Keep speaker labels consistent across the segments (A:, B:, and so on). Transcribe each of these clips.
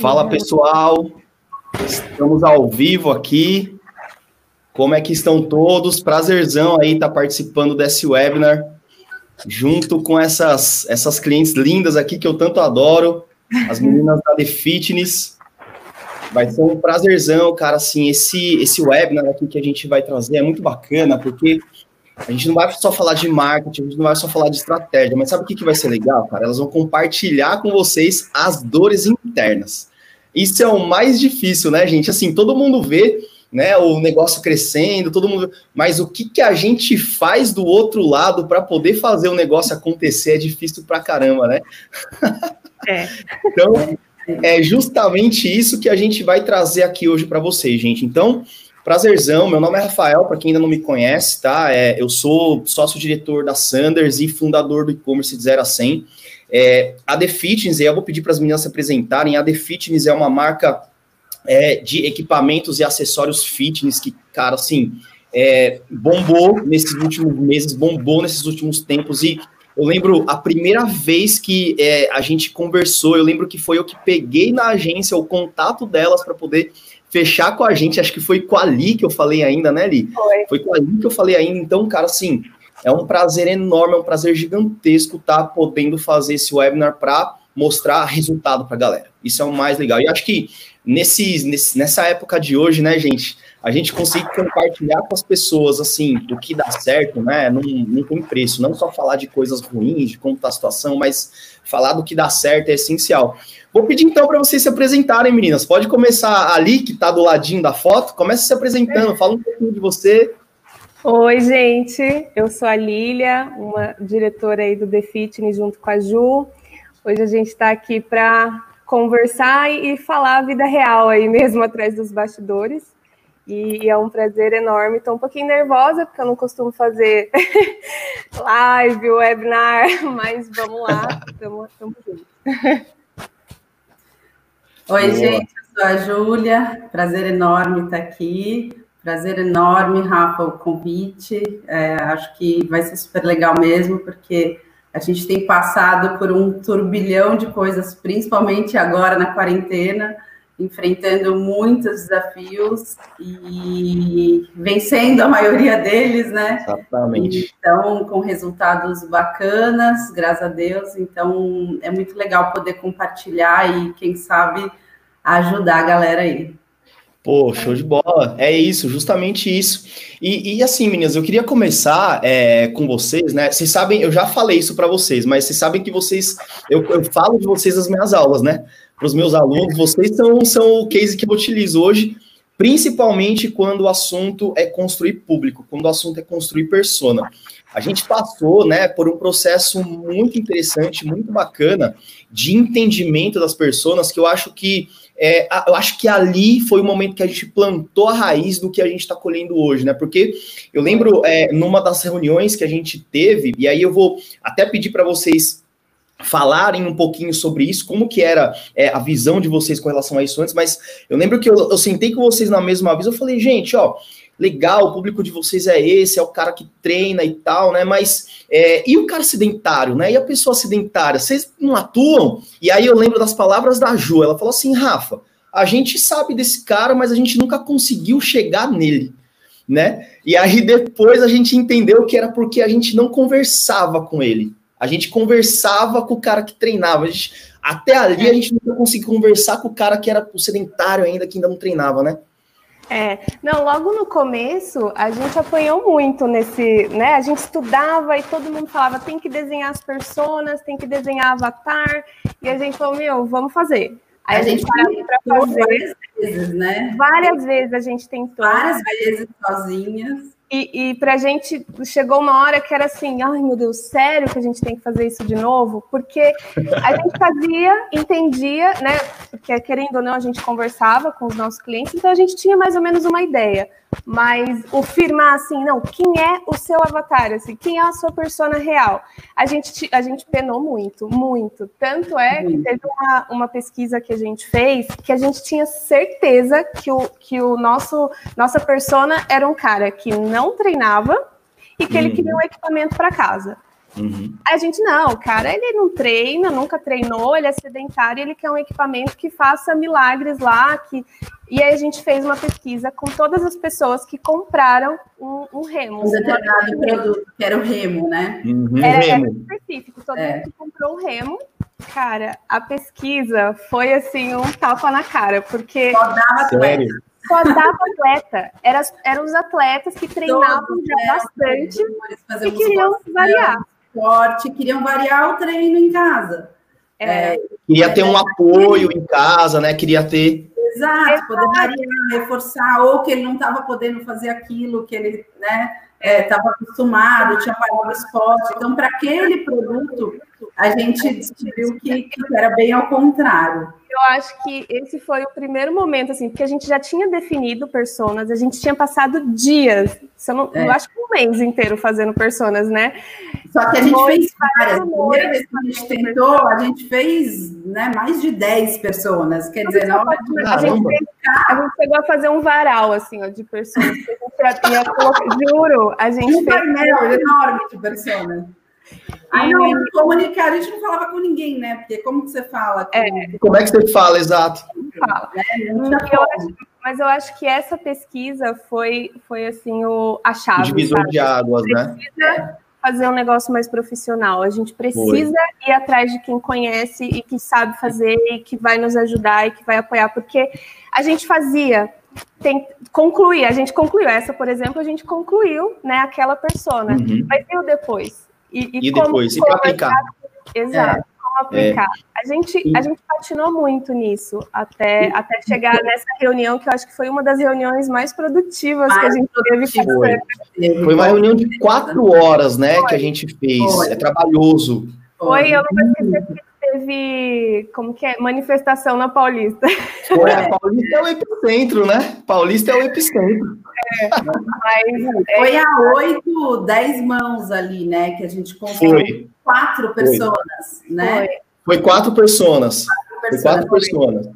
A: Fala pessoal, estamos ao vivo aqui. Como é que estão todos? Prazerzão aí estar tá participando desse webinar, junto com essas, essas clientes lindas aqui que eu tanto adoro, as meninas da The Fitness. Vai ser um prazerzão, cara, assim, esse, esse webinar aqui que a gente vai trazer é muito bacana, porque a gente não vai só falar de marketing, a gente não vai só falar de estratégia, mas sabe o que, que vai ser legal, cara? Elas vão compartilhar com vocês as dores internas. Isso é o mais difícil, né, gente? Assim, todo mundo vê né, o negócio crescendo, todo mundo. Mas o que, que a gente faz do outro lado para poder fazer o negócio acontecer é difícil pra caramba, né? É. então, é justamente isso que a gente vai trazer aqui hoje para vocês, gente. Então, prazerzão, meu nome é Rafael, para quem ainda não me conhece, tá? É, eu sou sócio-diretor da Sanders e fundador do e-commerce de 0 a 100. É, a The Fitness, eu vou pedir para as meninas se apresentarem, a The Fitness é uma marca é, de equipamentos e acessórios fitness que, cara, assim, é, bombou nesses últimos meses, bombou nesses últimos tempos, e eu lembro a primeira vez que é, a gente conversou, eu lembro que foi eu que peguei na agência o contato delas para poder fechar com a gente, acho que foi com a Li que eu falei ainda, né, Li? Foi. Foi com a Li que eu falei ainda, então, cara, assim, é um prazer enorme, é um prazer gigantesco estar tá podendo fazer esse webinar para mostrar resultado para a galera. Isso é o mais legal. E acho que nesse, nesse, nessa época de hoje, né, gente, a gente consegue compartilhar com as pessoas, assim, o que dá certo, né, não, não tem preço. Não só falar de coisas ruins, de como está a situação, mas falar do que dá certo é essencial. Vou pedir então para vocês se apresentarem, meninas. Pode começar ali, que está do ladinho da foto. Comece se apresentando, fala um pouquinho de você,
B: Oi, gente. Eu sou a Lília, uma diretora aí do The Fitness junto com a Ju. Hoje a gente está aqui para conversar e falar a vida real aí mesmo atrás dos bastidores. E é um prazer enorme. Estou um pouquinho nervosa, porque eu não costumo fazer live, webinar, mas vamos lá, estamos juntos.
C: Oi, gente, eu sou a Júlia. Prazer enorme estar aqui. Prazer enorme, Rafa, o convite. É, acho que vai ser super legal mesmo, porque a gente tem passado por um turbilhão de coisas, principalmente agora na quarentena, enfrentando muitos desafios e vencendo a maioria deles, né? Exatamente. Então, com resultados bacanas, graças a Deus. Então, é muito legal poder compartilhar e, quem sabe, ajudar a galera aí.
A: Pô, show de bola. É isso, justamente isso. E, e assim, meninas, eu queria começar é, com vocês, né? Vocês sabem, eu já falei isso para vocês, mas vocês sabem que vocês, eu, eu falo de vocês nas minhas aulas, né? Para os meus alunos, vocês são, são o case que eu utilizo hoje, principalmente quando o assunto é construir público, quando o assunto é construir persona. A gente passou, né, por um processo muito interessante, muito bacana de entendimento das pessoas, que eu acho que é, eu acho que ali foi o momento que a gente plantou a raiz do que a gente está colhendo hoje, né? Porque eu lembro é, numa das reuniões que a gente teve, e aí eu vou até pedir para vocês falarem um pouquinho sobre isso, como que era é, a visão de vocês com relação a isso antes, mas eu lembro que eu, eu sentei com vocês na mesma vez, eu falei, gente, ó, legal, o público de vocês é esse, é o cara que treina e tal, né? Mas é, e o cara sedentário, né? E a pessoa sedentária, vocês não atuam? E aí eu lembro das palavras da Ju, ela falou assim, Rafa, a gente sabe desse cara, mas a gente nunca conseguiu chegar nele, né? E aí depois a gente entendeu que era porque a gente não conversava com ele. A gente conversava com o cara que treinava. Gente, até ali a gente nunca conseguiu conversar com o cara que era sedentário ainda, que ainda não treinava, né?
B: É, não, logo no começo a gente apanhou muito nesse, né? A gente estudava e todo mundo falava tem que desenhar as personas, tem que desenhar avatar, e a gente falou, meu, vamos fazer. Aí a, a gente, gente para fazer várias vezes, né? Várias vezes a gente tentou.
C: Várias vezes sozinhas.
B: E, e para a gente chegou uma hora que era assim, ai meu Deus, sério que a gente tem que fazer isso de novo? Porque a gente fazia, entendia, né? Porque querendo ou não, a gente conversava com os nossos clientes, então a gente tinha mais ou menos uma ideia. Mas o firmar assim, não, quem é o seu avatar, assim, quem é a sua persona real? A gente, a gente penou muito, muito. Tanto é que teve uma, uma pesquisa que a gente fez que a gente tinha certeza que o, que o nosso nossa persona era um cara que não treinava e que ele queria um uhum. equipamento para casa. Uhum. A gente, não, o cara, ele não treina, nunca treinou, ele é sedentário, ele quer um equipamento que faça milagres lá, que... E aí a gente fez uma pesquisa com todas as pessoas que compraram um, um remo.
C: Um determinado produto, que era o remo, né?
B: Uhum, era, remo. era específico, todo é. mundo que comprou um remo. Cara, a pesquisa foi assim, um tapa na cara, porque...
C: Só dava Sério?
B: só dava atleta. Era, eram os atletas que treinavam Todos já bastante e queriam variar.
C: Forte, queriam variar o treino em casa.
A: É, é, queria ter um apoio em casa, né? Queria ter.
C: Exato, poder variar, reforçar, ou que ele não estava podendo fazer aquilo que ele estava né, é, acostumado, tinha parado o esporte. Então, para aquele produto, a gente descobriu que, que era bem ao contrário
B: eu acho que esse foi o primeiro momento, assim, porque a gente já tinha definido personas, a gente tinha passado dias, se eu, não, é. eu acho que um mês inteiro fazendo personas, né?
C: Só que a gente foi fez várias. A primeira vez que a gente tentou, a gente fez né, mais de 10 personas. Quer dizer, de...
B: a, gente fez, a gente chegou a fazer um varal, assim, ó, de personas. A gente já tinha, juro, a gente
C: um fez. Um painel enorme de personas. Aí não, comunicar, a gente não falava com ninguém, né? Porque como que você fala? Com...
A: É. Como é que você fala, exato?
B: Fala. É, eu acho, mas eu acho que essa pesquisa foi, foi assim, o, a chave. O
A: divisor sabe? de águas, né?
B: Precisa fazer um negócio mais profissional. A gente precisa foi. ir atrás de quem conhece e que sabe fazer e que vai nos ajudar e que vai apoiar, porque a gente fazia tem, concluir, a gente concluiu. Essa, por exemplo, a gente concluiu, né, aquela persona. Uhum. Mas e o depois?
A: E, e, e depois, e para aplicar?
B: Exato, é, como aplicar. É. A, gente, a gente patinou muito nisso, até, até chegar nessa reunião, que eu acho que foi uma das reuniões mais produtivas mais que a gente teve.
A: Foi. foi uma reunião de quatro horas, né, foi. que a gente fez. Foi. É trabalhoso.
B: Foi, eu não vou esquecer que teve, como que é, manifestação na Paulista.
A: Foi, a Paulista é o epicentro, né? Paulista é o epicentro.
C: É, mas, é, foi a oito, dez mãos ali, né? Que a gente conseguiu quatro pessoas, foi. né? Foi.
A: foi quatro pessoas. Foi quatro pessoas.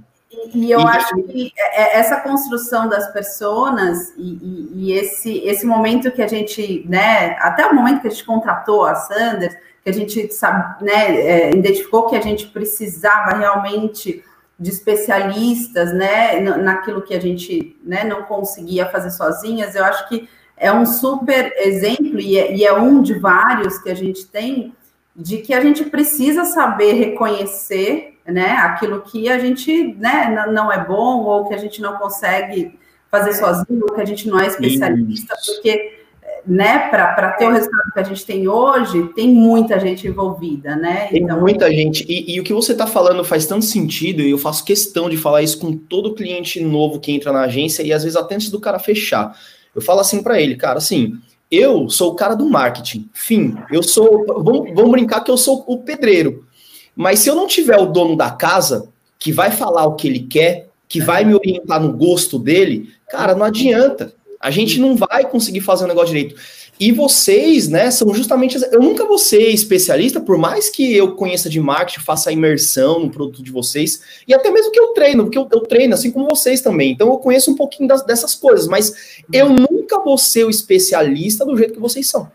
C: E, eu e, acho que é, é, essa construção das pessoas e, e, e, esse, esse momento que a gente, né, até o momento que a gente contratou a Sanders, que a gente sabe, né, é, identificou que a gente precisava realmente de especialistas, né, naquilo que a gente, né, não conseguia fazer sozinhas, eu acho que é um super exemplo e é, e é um de vários que a gente tem de que a gente precisa saber reconhecer, né, aquilo que a gente, né, não é bom ou que a gente não consegue fazer sozinho, ou que a gente não é especialista, Isso. porque né, para ter o resultado que a gente tem hoje, tem muita gente envolvida, né?
A: Tem então, muita gente. E, e, o que você está falando faz tanto sentido, e eu faço questão de falar isso com todo cliente novo que entra na agência, e às vezes até antes do cara fechar. Eu falo assim para ele, cara, assim, eu sou o cara do marketing. Fim, eu sou. Vamos, vamos brincar que eu sou o pedreiro. Mas se eu não tiver o dono da casa, que vai falar o que ele quer, que vai me orientar no gosto dele, cara, não adianta. A gente não vai conseguir fazer o negócio direito. E vocês, né, são justamente. Eu nunca vou ser especialista, por mais que eu conheça de marketing, faça a imersão no produto de vocês, e até mesmo que eu treino, porque eu, eu treino, assim como vocês também. Então eu conheço um pouquinho das, dessas coisas, mas eu nunca vou ser o especialista do jeito que vocês são.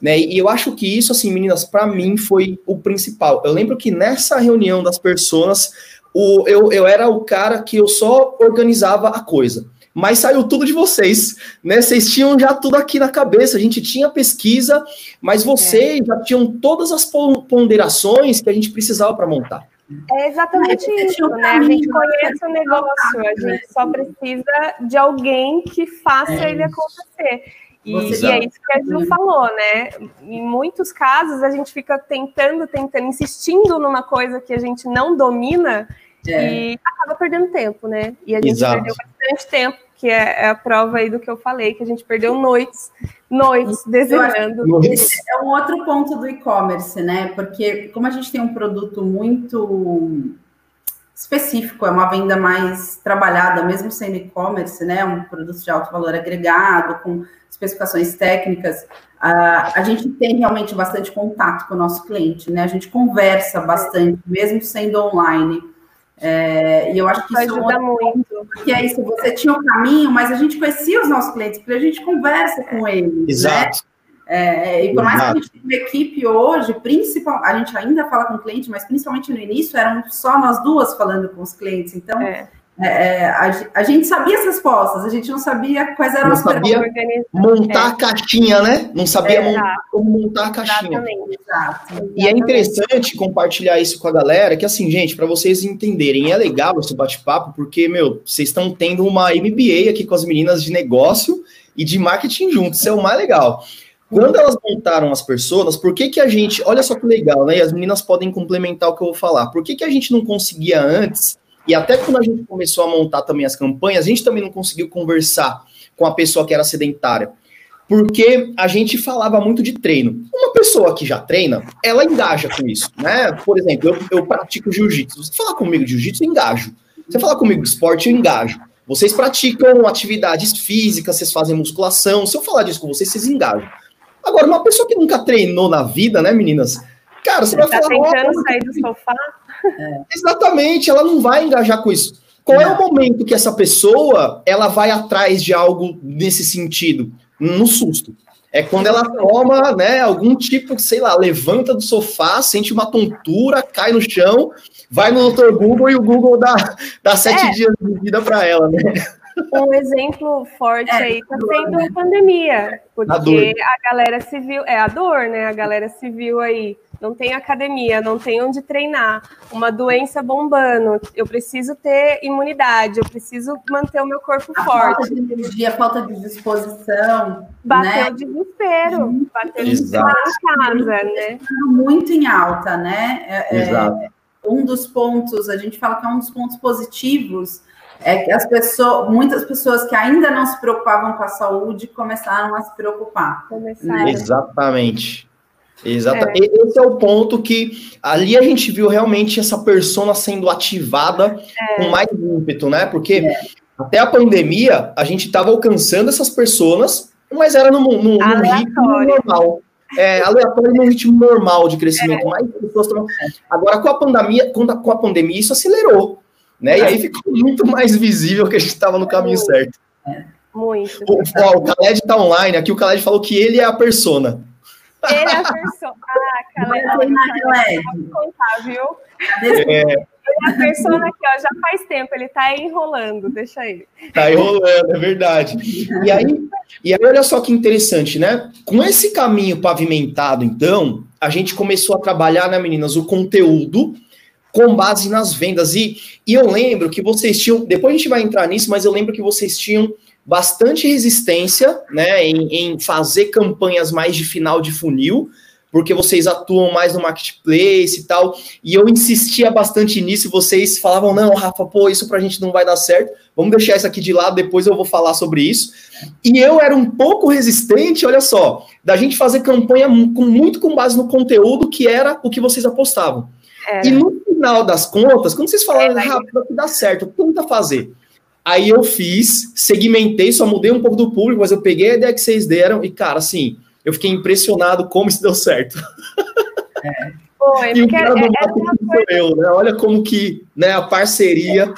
A: Né? E eu acho que isso, assim, meninas, para mim foi o principal. Eu lembro que nessa reunião das pessoas, o, eu, eu era o cara que eu só organizava a coisa mas saiu tudo de vocês, né? Vocês tinham já tudo aqui na cabeça, a gente tinha pesquisa, mas vocês é. já tinham todas as ponderações que a gente precisava para montar.
B: É exatamente isso, né? A gente conhece o negócio, a gente só precisa de alguém que faça é ele acontecer. E, e, é isso que a Ju falou, né? Em muitos casos a gente fica tentando, tentando, insistindo numa coisa que a gente não domina é. e acaba perdendo tempo, né? E a gente Exato. perdeu bastante tempo que é, é, a prova aí do que eu falei, que a gente perdeu noites, noites desenhando.
C: Esse é um outro ponto do e-commerce, né? Porque como a gente tem um produto muito específico, é uma venda mais trabalhada, mesmo sendo e-commerce, né? Um produto de alto valor agregado, com especificações técnicas, uh, a gente tem realmente bastante contato com o nosso cliente, né? A gente conversa bastante, mesmo sendo online. É, e eu acho que isso
B: ajuda é muito.
C: Porque é isso, você tinha um caminho, mas a gente conhecia os nossos clientes, porque a gente conversa com eles. Né?
A: Exato.
C: É, e por mais que a gente tenha uma equipe hoje, principal, a gente ainda fala com o cliente, mas principalmente no início eram só nós duas falando com os clientes. Então, é. É, é a, a, gente sabia as respostas, a gente não sabia quais eram
A: não
C: as
A: sabia perguntas. Montar é. a caixinha, né? Não sabia montar, como montar a caixinha. Exatamente. Exato. E é interessante compartilhar isso com a galera, que assim, gente, para vocês entenderem, é legal esse bate-papo, porque, meu, vocês estão tendo uma MBA aqui com as meninas de negócio e de marketing juntos, isso é o mais legal. Quando elas montaram as pessoas, por que, que a gente. Olha só que legal, né? E as meninas podem complementar o que eu vou falar. Por que, que a gente não conseguia antes, e até quando a gente começou a montar também as campanhas, a gente também não conseguiu conversar com a pessoa que era sedentária? Porque a gente falava muito de treino. Uma pessoa que já treina, ela engaja com isso, né? Por exemplo, eu, eu pratico jiu-jitsu. Você falar comigo de jiu-jitsu, eu engajo. Você falar comigo de esporte, eu engajo. Vocês praticam atividades físicas, vocês fazem musculação. Se eu falar disso com vocês, vocês engajam. Agora, uma pessoa que nunca treinou na vida, né, meninas? Cara, você, você vai tá falar.
B: tentando sair do sofá?
A: É. Exatamente, ela não vai engajar com isso. Qual não. é o momento que essa pessoa ela vai atrás de algo nesse sentido? No susto. É quando ela toma, né, algum tipo, sei lá, levanta do sofá, sente uma tontura, cai no chão, vai no Dr. Google e o Google dá, dá sete é. dias de vida para ela, né?
B: Um exemplo forte é, aí está sendo a pandemia, porque a, a, galera se viu, é a dor, né? A galera se viu aí, não tem academia, não tem onde treinar, uma doença bombando, eu preciso ter imunidade, eu preciso manter o meu corpo
C: a
B: forte.
C: Falta de energia, falta de disposição.
B: Bateu
C: né?
B: o desespero, bateu o desespero em casa, né?
C: Muito em alta, né? É, é Exato. É, um dos pontos, a gente fala que é um dos pontos positivos é que as pessoas, muitas pessoas que ainda não se preocupavam com a saúde começaram a se preocupar.
A: Né? Exatamente. Exata. É. Esse é o ponto que ali a gente viu realmente essa persona sendo ativada é. com mais ímpeto, né? Porque é. até a pandemia a gente estava alcançando essas pessoas, mas era num, num, num ritmo normal. É, aleatório num ritmo normal de crescimento. É. Mais pessoas Agora, com a pandemia, com a pandemia, isso acelerou. Né? E aí ficou muito mais visível que a gente estava no caminho certo.
B: Muito.
A: O, ó, o Khaled está online, aqui o Khaled falou que ele é a persona.
B: Ele é a persona. Ah, Khaled, Khaled. contar, viu? É. Ele é a persona aqui, ó, já faz tempo, ele está enrolando, deixa aí.
A: Está enrolando, é verdade. E aí, e aí, olha só que interessante, né? Com esse caminho pavimentado, então, a gente começou a trabalhar, né, meninas, o conteúdo com base nas vendas. E, e eu lembro que vocês tinham, depois a gente vai entrar nisso, mas eu lembro que vocês tinham bastante resistência né, em, em fazer campanhas mais de final de funil, porque vocês atuam mais no marketplace e tal, e eu insistia bastante nisso, e vocês falavam, não, Rafa, pô, isso pra gente não vai dar certo, vamos deixar isso aqui de lado, depois eu vou falar sobre isso. E eu era um pouco resistente, olha só, da gente fazer campanha com, muito com base no conteúdo que era o que vocês apostavam. É. E no final das contas, quando vocês falaram, é, rápido, que dá certo, tenta fazer. Aí eu fiz, segmentei, só mudei um pouco do público, mas eu peguei a ideia que vocês deram e, cara, assim, eu fiquei impressionado como isso deu certo.
B: É. Foi, e o cara
A: do é, é eu, né? Olha como que né, a parceria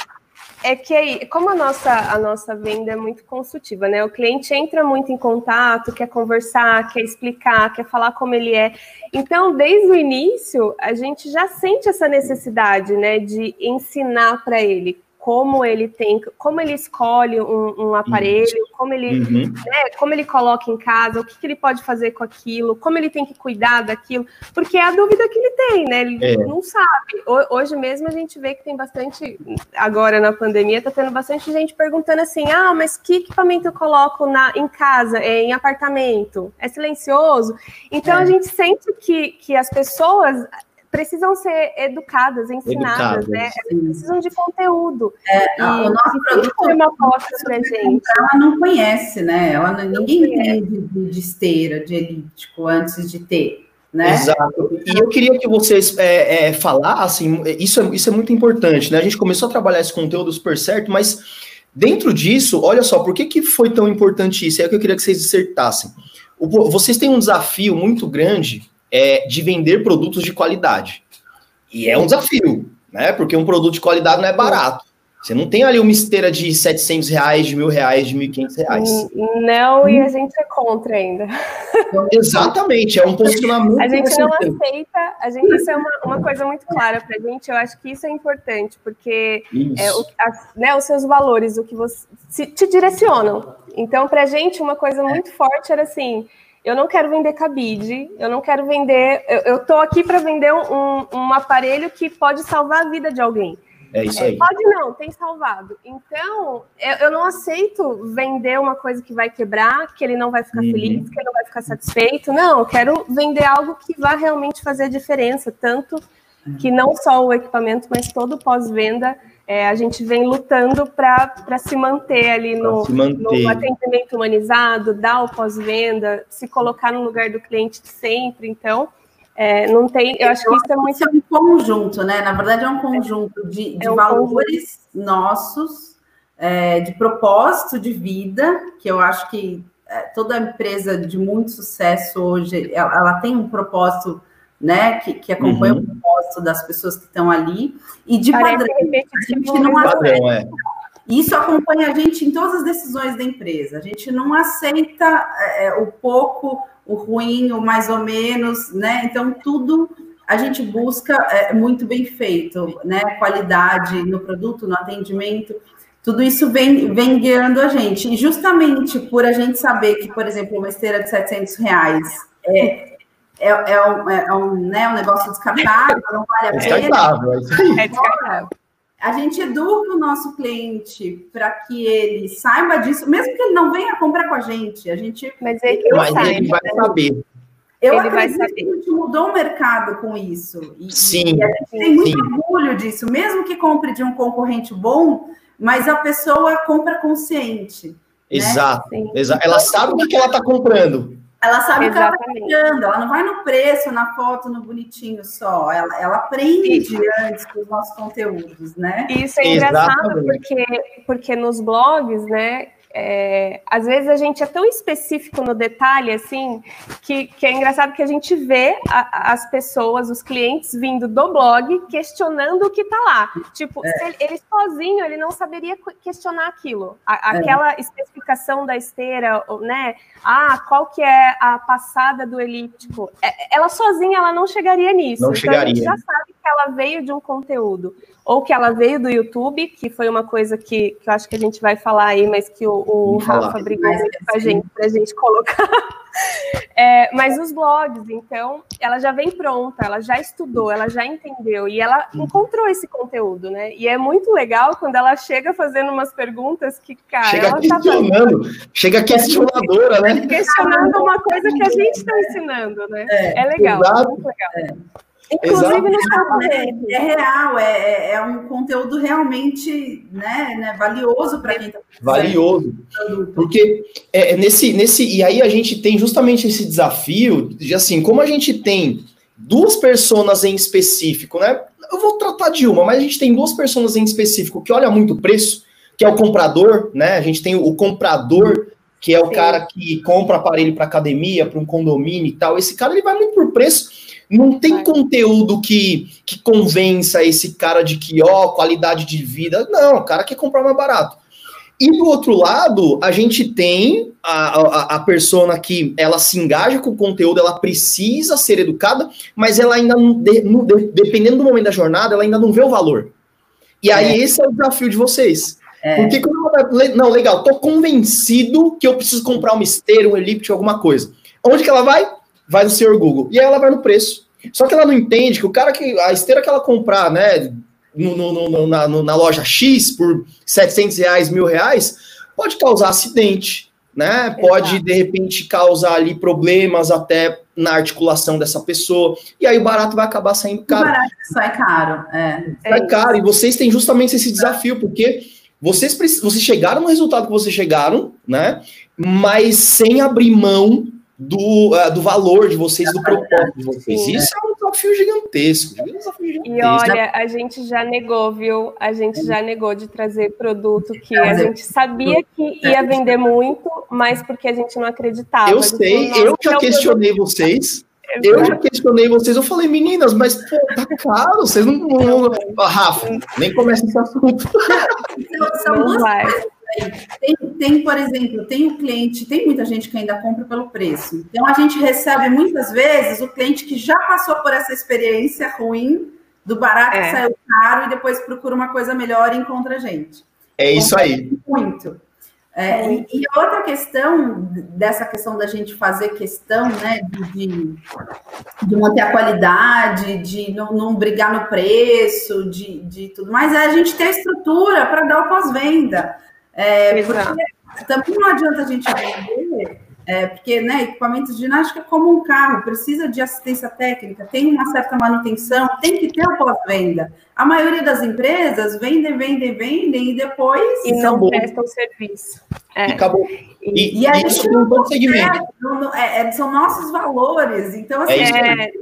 B: é que aí, como a nossa, a nossa venda é muito consultiva, né? O cliente entra muito em contato, quer conversar, quer explicar, quer falar como ele é. Então, desde o início, a gente já sente essa necessidade, né, de ensinar para ele como ele tem, como ele escolhe um, um aparelho, como ele, uhum. né, como ele coloca em casa, o que, que, ele pode fazer com aquilo, como ele tem que cuidar daquilo, porque é a dúvida que ele tem, né? Ele é. não sabe. Hoje mesmo a gente vê que tem bastante, agora na pandemia, tá tendo bastante gente perguntando assim: ah, mas que equipamento eu coloco na, em casa, é, em apartamento? É silencioso? Então é. a gente sente que, que as pessoas precisam ser educadas, ensinadas, né? Elas precisam de conteúdo.
C: É, o nosso produto é uma aposta para gente. Ela não conhece, né? Ela ninguém entende de, de esteira, de elíptico antes de ter. Né?
A: Exato. E eu queria que vocês é, é, falassem, isso é, isso é muito importante, né? A gente começou a trabalhar esse conteúdo super certo, mas dentro disso, olha só, por que, que foi tão importante isso? É o que eu queria que vocês dissertassem. O, vocês têm um desafio muito grande é, de vender produtos de qualidade. E é um desafio, né? Porque um produto de qualidade não é barato. Você não tem ali uma esteira de 700 reais, de mil reais, de 1.500 reais.
B: Não, e a gente é contra ainda.
A: Exatamente, é um posicionamento.
B: A gente não aceita, a gente, isso é uma, uma coisa muito clara para a gente, eu acho que isso é importante, porque é, o, a, né, os seus valores, o que você se, te direcionam. Então, para a gente, uma coisa muito forte era assim: eu não quero vender cabide, eu não quero vender. Eu estou aqui para vender um, um aparelho que pode salvar a vida de alguém.
A: É isso aí.
B: Pode não, tem salvado. Então, eu, eu, não aceito vender uma coisa que vai quebrar, que ele não vai ficar uhum. feliz, que ele não vai ficar satisfeito. Não, eu quero vender algo que vai realmente fazer a diferença, tanto que não só o equipamento, mas todo pós-venda. É, a gente vem lutando para se manter ali no, manter. no atendimento humanizado, dar o pós-venda, se colocar no lugar do cliente sempre. Então, é, não tem, eu acho que isso é muito.
C: é um conjunto, né? Na verdade, é um conjunto de, de é um valores conjunto. nossos, é, de propósito de vida, que eu acho que é, toda empresa de muito sucesso hoje, ela, ela tem um propósito, né? Que, que acompanha uhum. o propósito das pessoas que estão ali, e de Parece padrão. A gente não padrão, é. Isso acompanha a gente em todas as decisões da empresa. A gente não aceita é, o pouco o ruim, o mais ou menos, né? Então, tudo a gente busca é, muito bem feito, né? Qualidade no produto, no atendimento, tudo isso vem, vem guiando a gente. E justamente por a gente saber que, por exemplo, uma esteira de 700 reais é, é, é, um, é um, né, um negócio descartável, não vale a pena. É descartável, é descartável a gente educa o nosso cliente para que ele saiba disso, mesmo que ele não venha comprar com a gente. A gente.
B: Mas, é que
A: mas ele vai saber.
C: Eu ele acredito que a gente mudou o mercado com isso.
A: E, sim. E
C: a gente tem muito sim. orgulho disso, mesmo que compre de um concorrente bom, mas a pessoa compra consciente. Né?
A: Exato, né? exato. Ela sabe o que ela está comprando.
C: Ela sabe o que ela está comprando, ela não vai no preço, na foto, no bonitinho só. Ela, ela aprende antes com os nossos conteúdos, né?
B: Isso é engraçado porque, porque nos blogs, né? É, às vezes a gente é tão específico no detalhe, assim, que, que é engraçado que a gente vê a, as pessoas, os clientes vindo do blog questionando o que está lá. Tipo, é. ele, ele, sozinho ele não saberia questionar aquilo. A, é. aquela especificação da esteira, né? Ah, qual que é a passada do elíptico? É, ela sozinha ela não chegaria nisso.
A: Não então chegaria. a gente
B: já sabe que ela veio de um conteúdo ou que ela veio do YouTube, que foi uma coisa que, que eu acho que a gente vai falar aí, mas que o, o Rafa brigou com a gente para a gente colocar. É, mas os blogs, então, ela já vem pronta, ela já estudou, ela já entendeu e ela encontrou esse conteúdo, né? E é muito legal quando ela chega fazendo umas perguntas que, cara,
A: chega
B: ela
A: questionando, tá chega questionadora, né?
B: Questionando uma coisa que a gente está ensinando, né? É, é legal, é muito legal. É.
C: Inclusive nos concorrentes. É, é real, é, é, é um conteúdo realmente né, né valioso para quem está
A: Valioso. Porque é, é, nesse, nesse. E aí a gente tem justamente esse desafio de assim, como a gente tem duas pessoas em específico, né? Eu vou tratar de uma, mas a gente tem duas pessoas em específico que olha muito o preço, que é o comprador, né? A gente tem o comprador, que é o Sim. cara que compra aparelho para academia, para um condomínio e tal. Esse cara ele vai muito por preço não tem conteúdo que, que convença esse cara de que, ó, qualidade de vida. Não, o cara quer comprar mais barato. E do outro lado, a gente tem a, a, a persona que ela se engaja com o conteúdo, ela precisa ser educada, mas ela ainda não, de, no, de, dependendo do momento da jornada, ela ainda não vê o valor. E aí, é. esse é o desafio de vocês. É. Porque quando não, legal, tô convencido que eu preciso comprar uma esteira, um elíptico, alguma coisa. Onde que ela vai? vai no seu Google. E aí ela vai no preço. Só que ela não entende que o cara que. A esteira que ela comprar, né? No, no, no, na, na, loja X por 700 reais, mil reais, pode causar acidente, né? Pode, Exato. de repente, causar ali problemas até na articulação dessa pessoa. E aí o barato vai acabar saindo caro. O barato
C: sai caro, é.
A: Sai é caro. E vocês têm justamente esse desafio, porque vocês, vocês chegaram no resultado que vocês chegaram, né? Mas sem abrir mão do, uh, do valor de vocês, do propósito de vocês. Sim, Isso é. é um desafio gigantesco. É um desafio
B: gigantesco. E olha, a gente já negou, viu? A gente já negou de trazer produto que a gente sabia que ia vender muito, mas porque a gente não acreditava.
A: Eu sei, eu já questionei vocês. Eu já questionei vocês, eu falei, meninas, mas pô, tá caro, vocês não. não... Rafa, nem começa esse assunto.
C: São duas tem, tem, por exemplo, tem o cliente, tem muita gente que ainda compra pelo preço. Então a gente recebe muitas vezes o cliente que já passou por essa experiência ruim do barato é. que saiu caro e depois procura uma coisa melhor e encontra a gente.
A: É isso aí.
C: Muito. É, e, e, outra questão dessa questão da gente fazer questão, né, de, de manter a qualidade, de não, não brigar no preço, de, de tudo mais, é a gente ter estrutura para dar o pós-venda. É, também não adianta a gente vender é, porque né, equipamentos de ginástica é como um carro, precisa de assistência técnica, tem uma certa manutenção, tem que ter o pós-venda. A maioria das empresas vendem, vendem, vendem e depois.
B: E não acabou. prestam serviço.
A: É. E acabou.
C: E, e, a gente não é, é, são nossos valores. Então, assim, é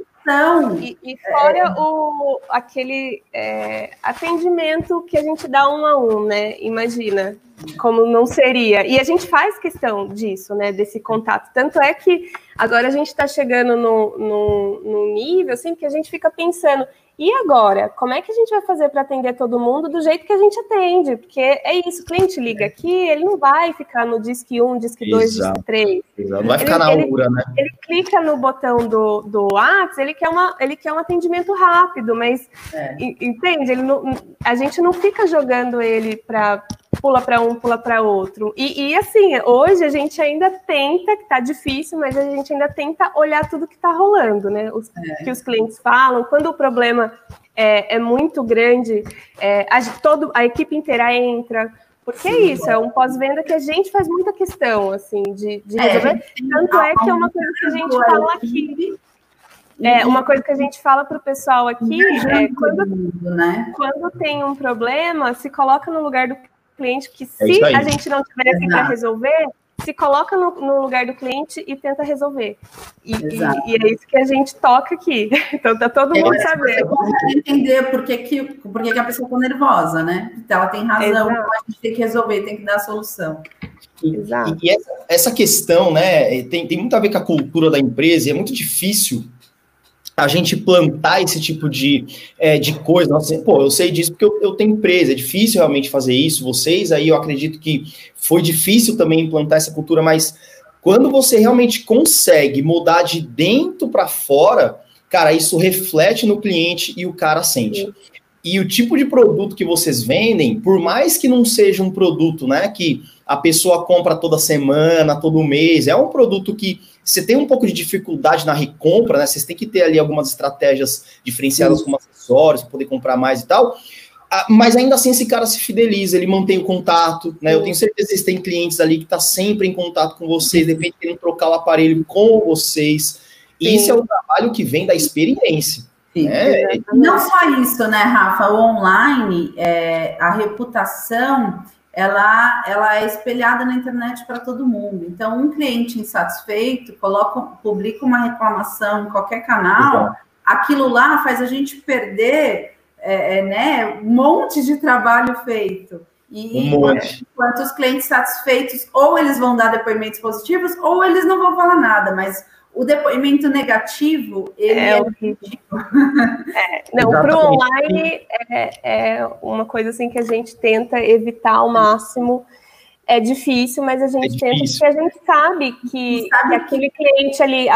B: e, e, fora é... o, aquele é, atendimento que a gente dá um a um, né? Imagina como não seria. E a gente faz questão disso, né? Desse contato. Tanto é que agora a gente está chegando no, no, no nível assim que a gente fica pensando, e agora, como é que a gente vai fazer para atender todo mundo do jeito que a gente atende? Porque é isso, o cliente liga é. aqui, ele não vai ficar no disque 1, disque 2, disque 3.
A: Exato. Não vai ficar na
B: ele,
A: URA, né?
B: Ele clica no botão do, do WhatsApp, ele quer, uma, ele quer um atendimento rápido, mas é. entende? Ele não, a gente não fica jogando ele para pula para um, pula para outro. E, e, assim, hoje a gente ainda tenta, que tá difícil, mas a gente ainda tenta olhar tudo que está rolando, né? Os é. que os clientes falam, quando o problema é, é muito grande, é, a, todo, a equipe inteira entra. Porque é isso, é um pós-venda que a gente faz muita questão, assim, de, de é, resolver. Tanto é que é uma coisa que a gente fala aqui. É, uma coisa que a gente fala para o pessoal aqui é quando, né? quando tem um problema, se coloca no lugar do cliente que é se é a gente não tiver assim para resolver, se coloca no, no, lugar do cliente e tenta resolver. E, e, e, é isso que a gente toca aqui. Então tá todo mundo é, sabendo.
C: Você entender por que, que, por que, que a pessoa está nervosa, né? Então ela tem razão, Exato. a gente tem que resolver, tem que dar a solução.
A: Exato. E, essa, essa, questão, né, tem, tem muito a ver com a cultura da empresa, e é muito difícil a gente plantar esse tipo de, é, de coisa. Nossa, pô, eu sei disso porque eu, eu, tenho empresa, é difícil realmente fazer isso. Vocês aí, eu acredito que foi difícil também implantar essa cultura, mas quando você realmente consegue mudar de dentro para fora, cara, isso reflete no cliente e o cara sente. Sim. E o tipo de produto que vocês vendem, por mais que não seja um produto, né, que a pessoa compra toda semana, todo mês, é um produto que você tem um pouco de dificuldade na recompra, né? Vocês têm que ter ali algumas estratégias diferenciadas como acessórios para poder comprar mais e tal. Ah, mas ainda assim esse cara se fideliza, ele mantém o contato, né? Eu tenho certeza que vocês têm clientes ali que estão tá sempre em contato com vocês, de repente querendo trocar o aparelho com vocês. E isso é o trabalho que vem da experiência.
C: Né? Não só isso, né, Rafa? O online, é, a reputação ela, ela é espelhada na internet para todo mundo. Então, um cliente insatisfeito coloca, publica uma reclamação em qualquer canal, Exato. aquilo lá faz a gente perder é, é, né, um monte de trabalho feito.
A: E um monte.
C: enquanto os clientes satisfeitos, ou eles vão dar depoimentos positivos, ou eles não vão falar nada, mas o depoimento negativo, ele é, é
B: É, não, para o online é, é, uma coisa assim que a gente tenta evitar ao máximo. É difícil, mas a gente é tenta, porque a gente sabe que, sabe que aquele que... cliente ali,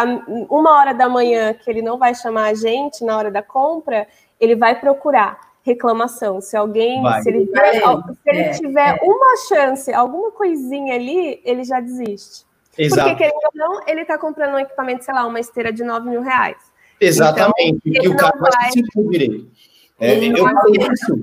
B: uma hora da manhã, que ele não vai chamar a gente na hora da compra, ele vai procurar reclamação. Se alguém, vai. se ele, se ele é, tiver é. uma chance, alguma coisinha ali, ele já desiste. Exato. Porque, querendo ou não, ele está comprando um equipamento, sei lá, uma esteira de 9 mil reais.
A: Exatamente. Então, e o cara vai se sentir direito. É, eu, falei isso,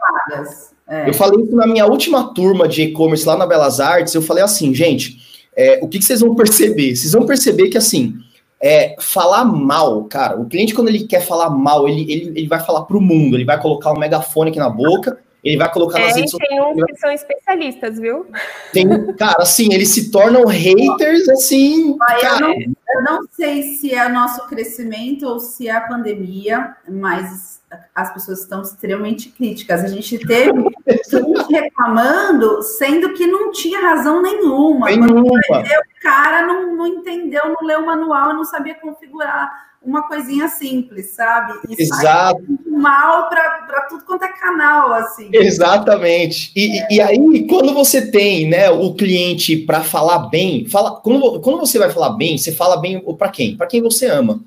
A: é. eu falei isso na minha última turma de e-commerce lá na Belas Artes. Eu falei assim, gente, é, o que, que, vocês vão perceber? Vocês vão perceber que, assim, é, falar mal, cara, o cliente, quando ele quer falar mal, ele, ele, ele vai falar para o mundo, ele vai colocar um megafone aqui na boca ele vai colocar nas
B: é, redes sociais. Tem uns que são especialistas, viu?
A: Tem, cara, assim, eles se tornam haters, assim.
C: Eu, não, eu não sei se é nosso crescimento ou se é a pandemia, mas as pessoas estão extremamente críticas. A gente teve gente reclamando, sendo que não tinha razão nenhuma.
A: nenhuma.
C: O cara não, não entendeu, não leu o manual, não sabia configurar uma coisinha simples, sabe?
A: E Exato.
C: mal para tudo quanto é canal, assim.
A: Exatamente. E, é. e aí, quando você tem né, o cliente para falar bem, fala, quando, quando você vai falar bem, você fala bem para quem? Para quem você ama.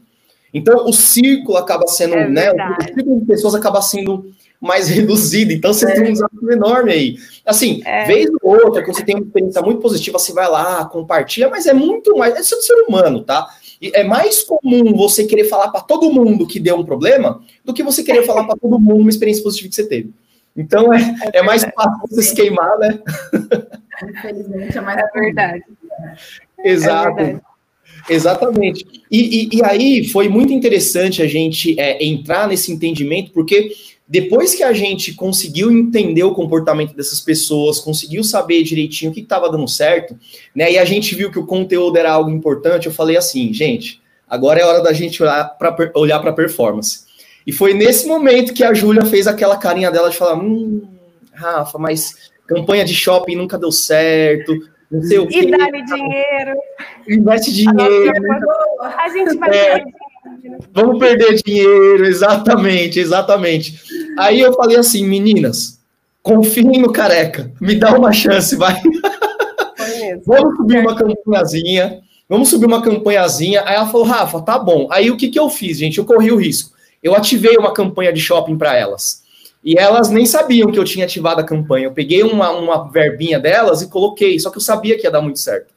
A: Então, o círculo acaba sendo, é né? O círculo de pessoas acaba sendo mais reduzido. Então, você é. tem um desafio enorme aí. Assim, é. vez ou outra, quando você tem uma experiência muito positiva, você vai lá, compartilha, mas é muito mais. É do ser humano, tá? É mais comum você querer falar para todo mundo que deu um problema do que você querer falar para todo mundo uma experiência positiva que você teve. Então é, é, é mais fácil você se queimar, né?
C: Infelizmente é mais é verdade.
A: Exato. É verdade. Exatamente. E, e, e, aí foi muito interessante a gente é, entrar nesse entendimento, porque depois que a gente conseguiu entender o comportamento dessas pessoas, conseguiu saber direitinho o que estava dando certo, né? E a gente viu que o conteúdo era algo importante, eu falei assim, gente, agora é hora da gente olhar para olhar para performance. E foi nesse momento que a Júlia fez aquela carinha dela de falar: hum, Rafa, mas campanha de shopping nunca deu certo. Não sei o quê.
B: E dá-lhe dinheiro.
A: Investe dinheiro.
B: A gente vai é.
A: Vamos perder dinheiro, exatamente, exatamente. Aí eu falei assim, meninas, confiem no careca, me dá uma chance, vai. Vamos subir uma campanhazinha, vamos subir uma campanhazinha. Aí ela falou, Rafa, tá bom. Aí o que, que eu fiz, gente? Eu corri o risco. Eu ativei uma campanha de shopping para elas. E elas nem sabiam que eu tinha ativado a campanha. Eu peguei uma, uma verbinha delas e coloquei, só que eu sabia que ia dar muito certo.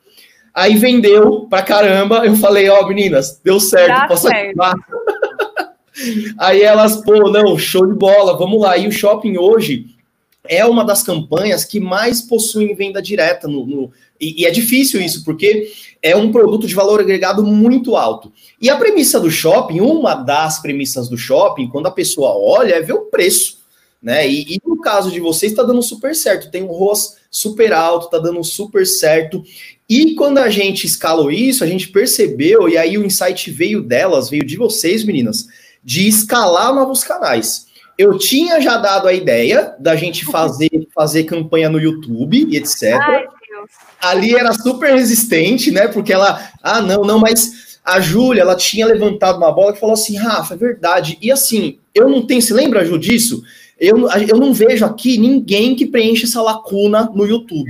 A: Aí vendeu pra caramba. Eu falei, ó, oh, meninas, deu certo, Dá posso certo. Aí elas, pô, não, show de bola, vamos lá. E o shopping hoje é uma das campanhas que mais possuem venda direta no, no e, e, é difícil isso, porque é um produto de valor agregado muito alto. E a premissa do shopping, uma das premissas do shopping, quando a pessoa olha, é ver o preço. Né? E, e no caso de vocês, está dando super certo. Tem um ROS super alto, está dando super certo. E quando a gente escalou isso, a gente percebeu, e aí o insight veio delas, veio de vocês, meninas, de escalar novos canais. Eu tinha já dado a ideia da gente fazer, fazer campanha no YouTube e etc. Ai, Ali era super resistente, né? Porque ela, ah, não, não, mas a Júlia, ela tinha levantado uma bola e falou assim: Rafa, é verdade. E assim, eu não tenho, se lembra, Ju, disso? Eu, eu não vejo aqui ninguém que preenche essa lacuna no YouTube.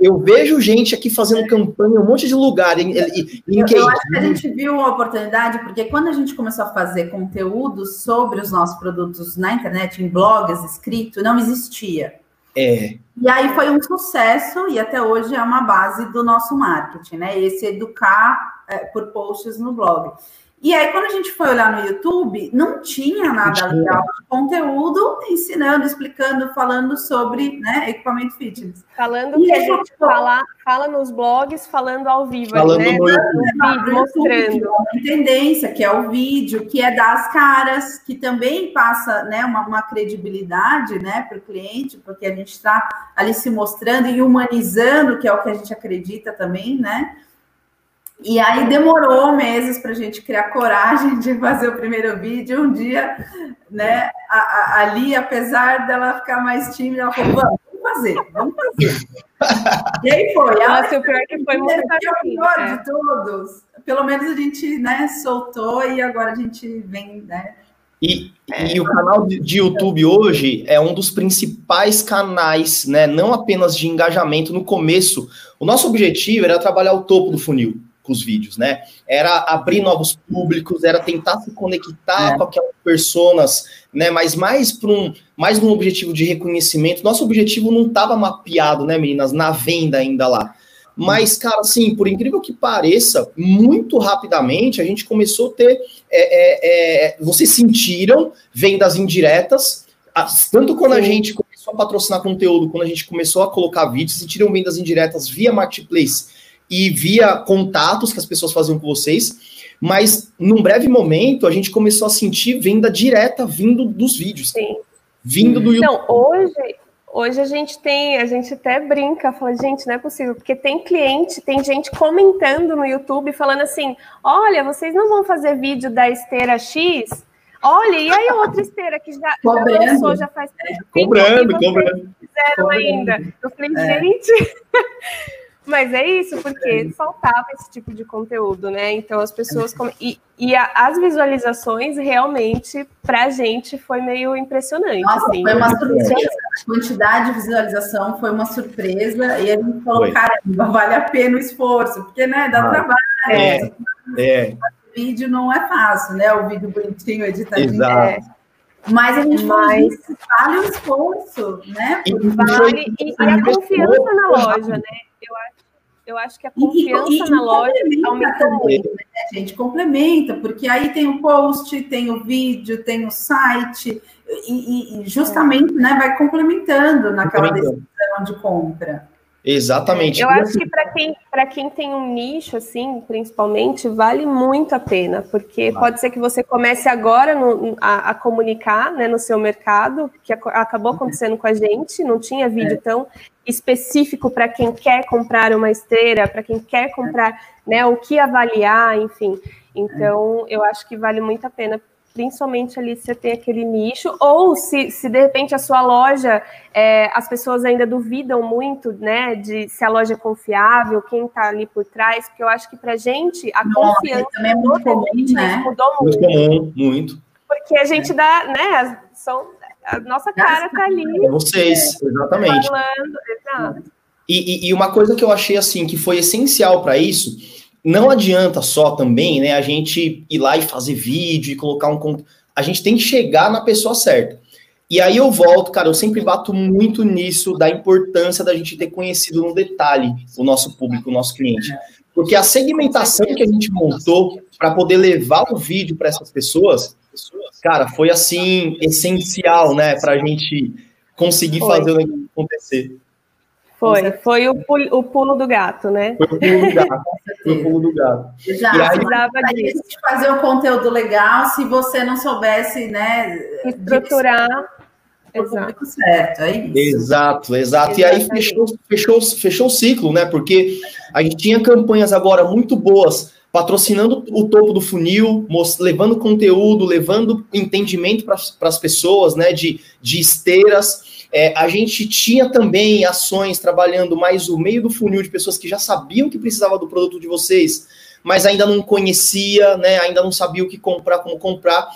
A: Eu vejo gente aqui fazendo campanha em um monte de lugar. Em, em,
C: em eu, eu acho que a gente viu uma oportunidade, porque quando a gente começou a fazer conteúdo sobre os nossos produtos na internet, em blogs, escrito, não existia.
A: É.
C: E aí foi um sucesso, e até hoje é uma base do nosso marketing, né? Esse educar é, por posts no blog. E aí, quando a gente foi olhar no YouTube, não tinha nada legal de conteúdo ensinando, explicando, falando sobre né, equipamento fitness.
B: Falando e que a gente fala, fala nos blogs, falando ao vivo, falando né? No, vídeo, mostrando.
C: Uma tendência, que é o vídeo, que é das caras, que também passa né, uma, uma credibilidade né, para o cliente, porque a gente está ali se mostrando e humanizando, que é o que a gente acredita também, né? E aí demorou meses para a gente criar coragem de fazer o primeiro vídeo. Um dia, né, a, a, ali, apesar dela ficar mais tímida, ela falou: vamos, fazer, vamos fazer. e aí foi.
B: Nossa, o pior que foi muito
C: é o pior é. de todos. Pelo menos a gente né, soltou e agora a gente vem, né?
A: E, é. e, o canal de YouTube hoje é um dos principais canais, né? Não apenas de engajamento no começo. O nosso objetivo era trabalhar o topo do funil com os vídeos, né? Era abrir novos públicos, era tentar se conectar é. com aquelas pessoas, né? Mas mais para um, mais num objetivo de reconhecimento. Nosso objetivo não estava mapeado, né, meninas, na venda ainda lá. Mas, cara, assim, por incrível que pareça, muito rapidamente a gente começou a ter. É, é, é, vocês sentiram vendas indiretas, tanto quando a gente começou a patrocinar conteúdo, quando a gente começou a colocar vídeos, sentiram vendas indiretas via marketplace e via contatos que as pessoas faziam com vocês, mas num breve momento a gente começou a sentir venda direta vindo dos vídeos.
B: Sim.
A: Vindo do
B: YouTube. Então, hoje, hoje a gente tem, a gente até brinca, fala, gente, não é possível, porque tem cliente, tem gente comentando no YouTube falando assim: olha, vocês não vão fazer vídeo da esteira X? Olha, e aí outra esteira que já, já lançou, já faz
A: tempo. Cobrando, cobrando.
B: Fizeram cobrando. ainda. Eu falei, é. Mas é isso, porque é. faltava esse tipo de conteúdo, né? Então as pessoas. Come... E, e a, as visualizações realmente, pra gente, foi meio impressionante.
C: Nossa, assim. foi uma surpresa. A quantidade de visualização foi uma surpresa. E a gente falou, foi. caramba, vale a pena o esforço, porque né, dá ah, trabalho. É, é. O vídeo não é fácil, né? O vídeo bonitinho, editadinho. Exato. É. Mas a gente Mas... vale o esforço, né?
B: Vale, e, e a confiança na loja, né? Eu acho eu acho que a confiança e, e, na loja aumentou muito. Né,
C: gente? Complementa, porque aí tem o post, tem o vídeo, tem o site, e, e justamente né, vai complementando naquela decisão de compra.
A: Exatamente.
B: Eu acho que para quem, quem tem um nicho, assim, principalmente, vale muito a pena, porque pode ser que você comece agora no, a, a, comunicar né, no seu mercado, que acabou acontecendo com a gente, não tinha vídeo é. tão específico para quem quer comprar uma esteira, para quem quer comprar né, o que avaliar, enfim. Então, eu acho que vale muito a pena principalmente ali se você tem aquele nicho, ou se, se de repente a sua loja, é, as pessoas ainda duvidam muito, né, de se a loja é confiável, quem está ali por trás, porque eu acho que para gente a Nossa, confiança
C: também é muito comum, né?
B: mudou muito.
A: Muito comum, muito.
B: Porque a gente é. dá, né, são, a nossa cara está ali.
A: É vocês, exatamente. Falando, exato. E, e, e uma coisa que eu achei assim que foi essencial para isso não adianta só também, né, a gente ir lá e fazer vídeo e colocar um a gente tem que chegar na pessoa certa. E aí eu volto, cara, eu sempre bato muito nisso da importância da gente ter conhecido no detalhe o nosso público, o nosso cliente. Porque a segmentação que a gente montou para poder levar o vídeo para essas pessoas, cara, foi assim essencial, né, para a gente conseguir fazer o negócio acontecer.
B: Foi, foi o, pulo, o pulo do gato, né?
A: Foi o pulo do gato. foi o pulo do gato.
C: Já, e aí, de fazer um conteúdo legal se você não soubesse, né?
B: Estruturar.
C: Exato. Certo, é isso.
A: Exato, exato. E aí fechou, fechou, fechou o ciclo, né? Porque a gente tinha campanhas agora muito boas, patrocinando o topo do funil, levando conteúdo, levando entendimento para as pessoas, né? De, de esteiras. É, a gente tinha também ações trabalhando mais o meio do funil de pessoas que já sabiam que precisava do produto de vocês, mas ainda não conhecia, né, ainda não sabia o que comprar, como comprar.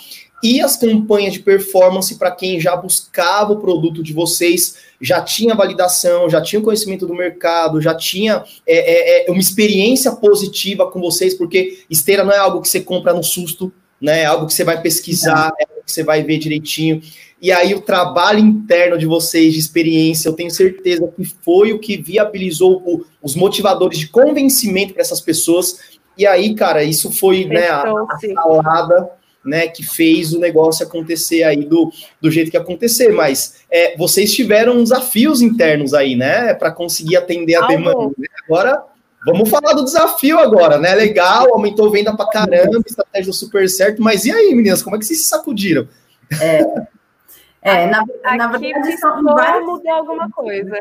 A: E as campanhas de performance para quem já buscava o produto de vocês, já tinha validação, já tinha conhecimento do mercado, já tinha é, é, é uma experiência positiva com vocês, porque esteira não é algo que você compra no susto, né? Algo que você vai pesquisar, é algo que você vai ver direitinho. E aí o trabalho interno de vocês, de experiência, eu tenho certeza que foi o que viabilizou o, os motivadores de convencimento para essas pessoas. E aí, cara, isso foi né, a, a salada né, que fez o negócio acontecer aí do, do jeito que acontecer. Mas é, vocês tiveram desafios internos aí, né, para conseguir atender a demanda. Né? Agora, vamos falar do desafio agora, né? Legal, aumentou venda para caramba, estratégia super certo. Mas e aí, meninas, como é que vocês se sacudiram?
C: É, é, na, na verdade, são vários...
B: mudou alguma coisa.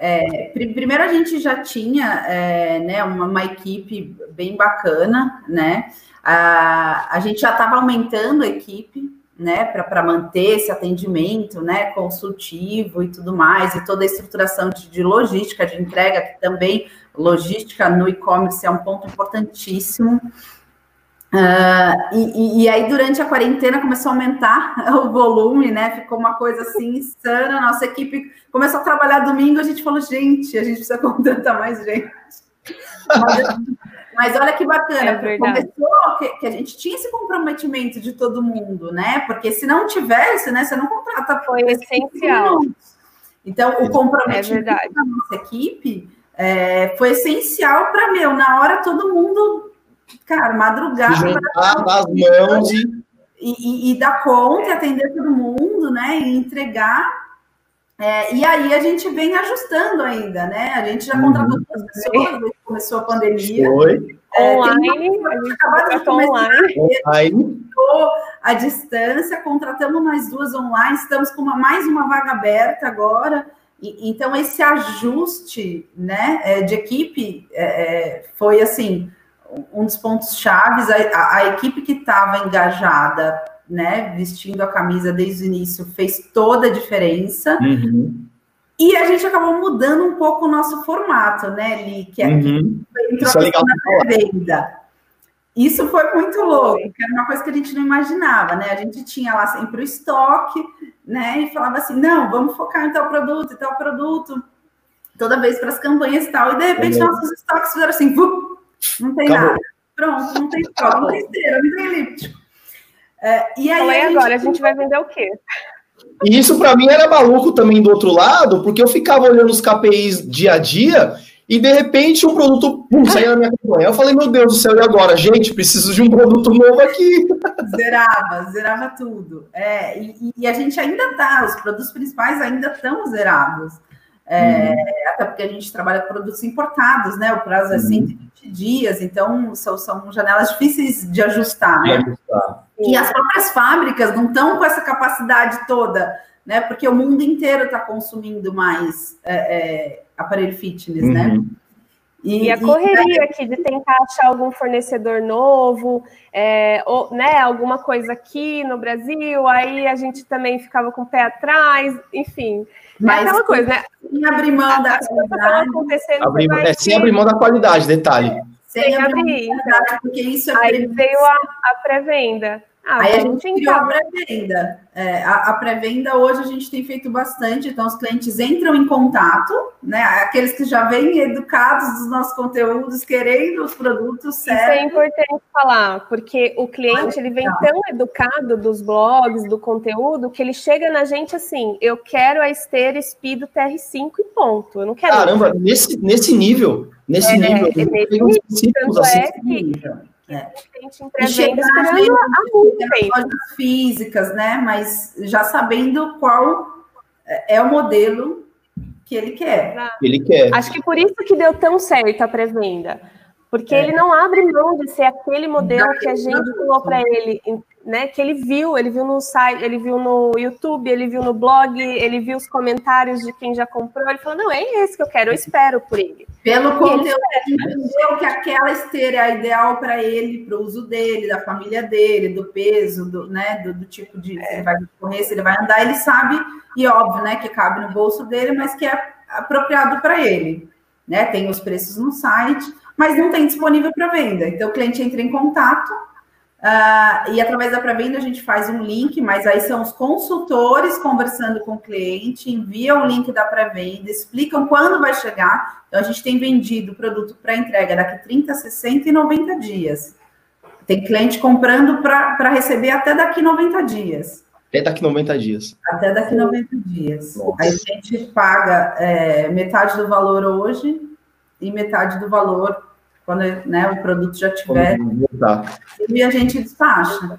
C: É, primeiro a gente já tinha é, né, uma, uma, equipe bem bacana, né? A, a gente já estava aumentando a equipe, né, para manter esse atendimento, né, consultivo e tudo mais, e toda a estruturação de, de logística, de entrega, que também logística no e-commerce é um ponto importantíssimo. Uh, e, e, aí, durante a quarentena, começou a aumentar o volume, né? Ficou uma coisa assim insana. Nossa equipe começou a trabalhar domingo. A gente falou, gente, a gente precisa contratar mais gente. Mas, mas olha que bacana, é começou que, que, a gente tinha esse comprometimento de todo mundo, né? Porque se não tivesse, né? Você não contrata.
B: Foi essencial.
C: Então, o comprometimento é da nossa equipe é, foi essencial para meu. Na hora, todo mundo cara, madrugada.
A: Juntar as mãos e...
C: E, e, e dar conta, atender todo mundo, né? E entregar. É, e aí a gente vem ajustando ainda, né? A gente já contratou uhum. duas pessoas, desde começou a pandemia.
B: Foi. É, online, a gente acabou de online.
C: online. A distância, contratamos mais duas online, estamos com uma, mais uma vaga aberta agora. E, então, esse ajuste né, é, de equipe é, é, foi assim um dos pontos chaves, a, a equipe que estava engajada, né, vestindo a camisa desde o início, fez toda a diferença. Uhum. E a gente acabou mudando um pouco o nosso formato, né, Li? Que é uhum. entrou
A: Isso é
C: na venda. Isso foi muito louco, era uma coisa que a gente não imaginava, né? A gente tinha lá sempre o estoque, né? E falava assim, não, vamos focar em tal produto, em tal produto, toda vez para as campanhas e tal. E de repente nossos estoques fizeram assim, não tem Acabou. nada. Pronto, não tem estoque, não tem esteira, não tem elíptico.
B: É, e aí então, a gente... agora a gente vai vender o quê?
A: E isso para mim era maluco também do outro lado, porque eu ficava olhando os KPIs dia a dia e de repente um produto pum, saía na minha campanha. Eu falei, meu Deus do céu, e agora? Gente, preciso de um produto novo aqui.
C: Zerava, zerava tudo. É, e, e, a gente ainda tá, os produtos principais ainda estão zerados. É, uhum. Até porque a gente trabalha com produtos importados, né? O prazo é 120 uhum. dias, então são, são janelas difíceis de ajustar, né? ajustar. E as próprias fábricas não estão com essa capacidade toda, né? Porque o mundo inteiro está consumindo mais é, é, aparelho fitness, né? uhum. né?
B: E, e, a correria aqui de tentar achar algum fornecedor novo, é, ou, né, alguma coisa aqui no Brasil, aí a gente também ficava com o pé atrás, enfim. É Mas é aquela coisa, né?
C: Sem abrir mão da qualidade.
A: Abrir, é, sem abrir mão da qualidade, detalhe.
C: Sem, sem abrir, porque isso é
B: Aí veio a, a pré-venda.
C: Ah, Aí a gente criou a pré-venda. É, a, a pré-venda hoje a gente tem feito bastante, então os clientes entram em contato, né? Aqueles que já vêm educados dos nossos conteúdos, querendo os produtos certos.
B: Isso é importante falar, porque o cliente ele vem tão educado dos blogs, do conteúdo, que ele chega na gente assim: eu quero a esteira Speed TR5 e ponto. Eu não quero.
A: Caramba, nesse, nesse nível, nesse é, nível, é, nesse nível,
B: assim, é que, é. E chegar a
C: lojas físicas, né? Mas já sabendo qual é, é o modelo que ele quer.
A: Ele quer.
B: Acho que por isso que deu tão certo a pré-venda. Porque é. ele não abre mão de ser aquele modelo que a gente falou para ele, né? Que ele viu, ele viu no site, ele viu no YouTube, ele viu no blog, ele viu os comentários de quem já comprou. Ele falou: não, é esse que eu quero, eu espero por ele.
C: Pelo e conteúdo, ele entendeu que aquela esteira é a ideal para ele, para o uso dele, da família dele, do peso, do, né, do, do tipo de se ele vai correr, se ele vai andar, ele sabe, e óbvio, né, que cabe no bolso dele, mas que é apropriado para ele. Né? Tem os preços no site, mas não tem disponível para venda. Então o cliente entra em contato Uh, e através da pré-venda a gente faz um link, mas aí são os consultores conversando com o cliente, enviam o link da pré-venda, explicam quando vai chegar. Então a gente tem vendido o produto para entrega daqui 30, 60 e 90 dias. Tem cliente comprando para receber até daqui 90 dias.
A: Até daqui 90 dias.
C: Até daqui 90 dias. Nossa. Aí a gente paga é, metade do valor hoje e metade do valor quando né, o produto já tiver. E a gente despacha.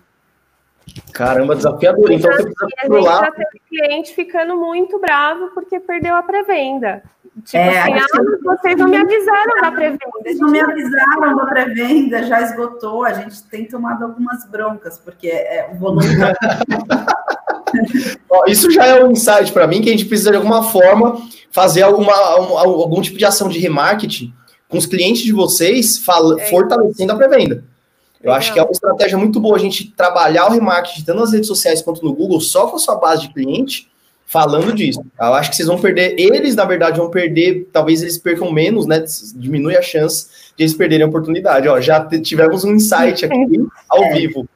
A: Caramba, desafiador. Então, você
B: precisa. A gente já teve cliente ficando muito bravo porque perdeu a pré-venda. Tipo é, assim, ah, vocês não me avisaram da pré-venda.
C: Vocês não me avisaram da pré-venda, já esgotou. A gente tem tomado algumas broncas, porque é, o volume.
A: isso já é um insight para mim que a gente precisa, de alguma forma, fazer alguma, algum tipo de ação de remarketing com os clientes de vocês, fala, é. fortalecendo a pré-venda. Eu acho que é uma estratégia muito boa a gente trabalhar o remarketing tanto nas redes sociais quanto no Google, só com a sua base de cliente, falando disso. Eu acho que vocês vão perder, eles, na verdade, vão perder, talvez eles percam menos, né? Diminui a chance de eles perderem a oportunidade. Ó, já tivemos um insight aqui ao é. vivo.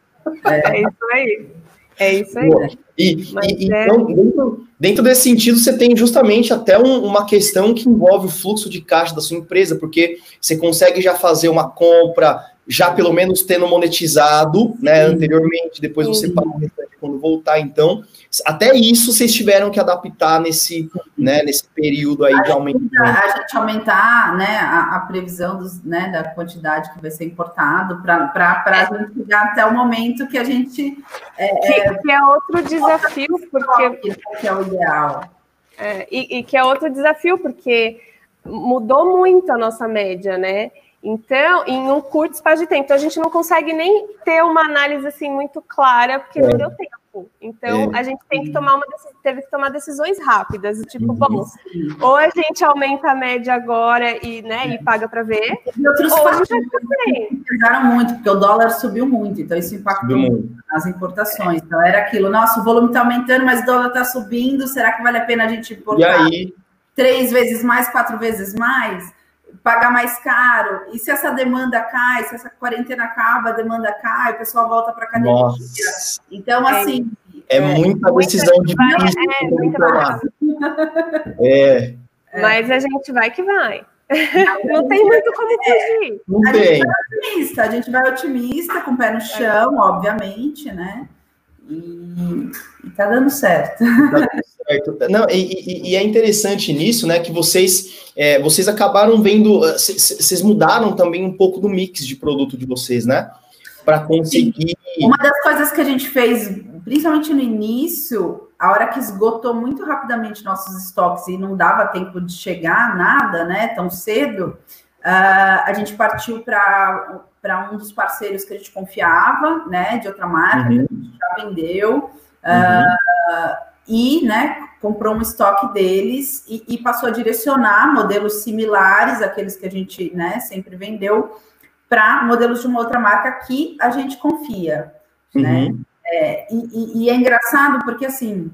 B: É isso aí. É isso aí.
A: E, e é... então, dentro, dentro, desse sentido, você tem justamente até um, uma questão que envolve o fluxo de caixa da sua empresa, porque você consegue já fazer uma compra, já pelo menos tendo monetizado, né, anteriormente, depois você paga o restante quando voltar. Então, até isso vocês tiveram que adaptar nesse, né, nesse período aí a de aumento.
C: A gente aumentar né, a, a, previsão dos, né, da quantidade que vai ser importado para a gente chegar até o momento que a gente.
B: É, que, é, que, é outro desafio, porque.
C: Que é o ideal.
B: É, e, e que é outro desafio, porque mudou muito a nossa média, né? Então, em um curto espaço de tempo. Então, a gente não consegue nem ter uma análise assim muito clara, porque é. não deu tempo. Então, é. a gente tem que tomar uma teve que tomar decisões rápidas, tipo, uhum. bom, ou a gente aumenta a média agora e, né, e paga para ver,
C: e outros ou a gente pesaram muito, porque o dólar subiu muito, então isso impactou nas importações. Então, era aquilo, nosso volume está aumentando, mas o dólar está subindo, será que vale a pena a gente importar?
A: E aí,
C: três vezes mais, quatro vezes mais, pagar mais caro. E se essa demanda cai, se essa quarentena acaba, a demanda cai, o pessoal volta para a academia. Nossa. Então, assim.
A: É, é muita decisão de
B: É, muita
A: é.
B: Mas a gente vai que vai. Não tem muito como fugir.
A: Não
C: a
A: tem.
C: gente vai otimista, a gente vai otimista, com o pé no chão, obviamente, né? E, e tá dando certo. Tá dando
A: certo. Não, e, e, é interessante nisso, né, que vocês, é, vocês acabaram vendo, vocês mudaram também um pouco do mix de produto de vocês, né? Para conseguir.
C: Uma das coisas que a gente fez, principalmente no início, a hora que esgotou muito rapidamente nossos estoques e não dava tempo de chegar nada, né, tão cedo, uh, a gente partiu para para um dos parceiros que a gente confiava, né, de outra marca, uhum. que a gente já vendeu, uhum. uh, e, né, comprou um estoque deles e, e, passou a direcionar modelos similares àqueles que a gente, né, sempre vendeu, para modelos de uma outra marca que a gente confia, né? uhum. né? É, e, e, é engraçado porque, assim,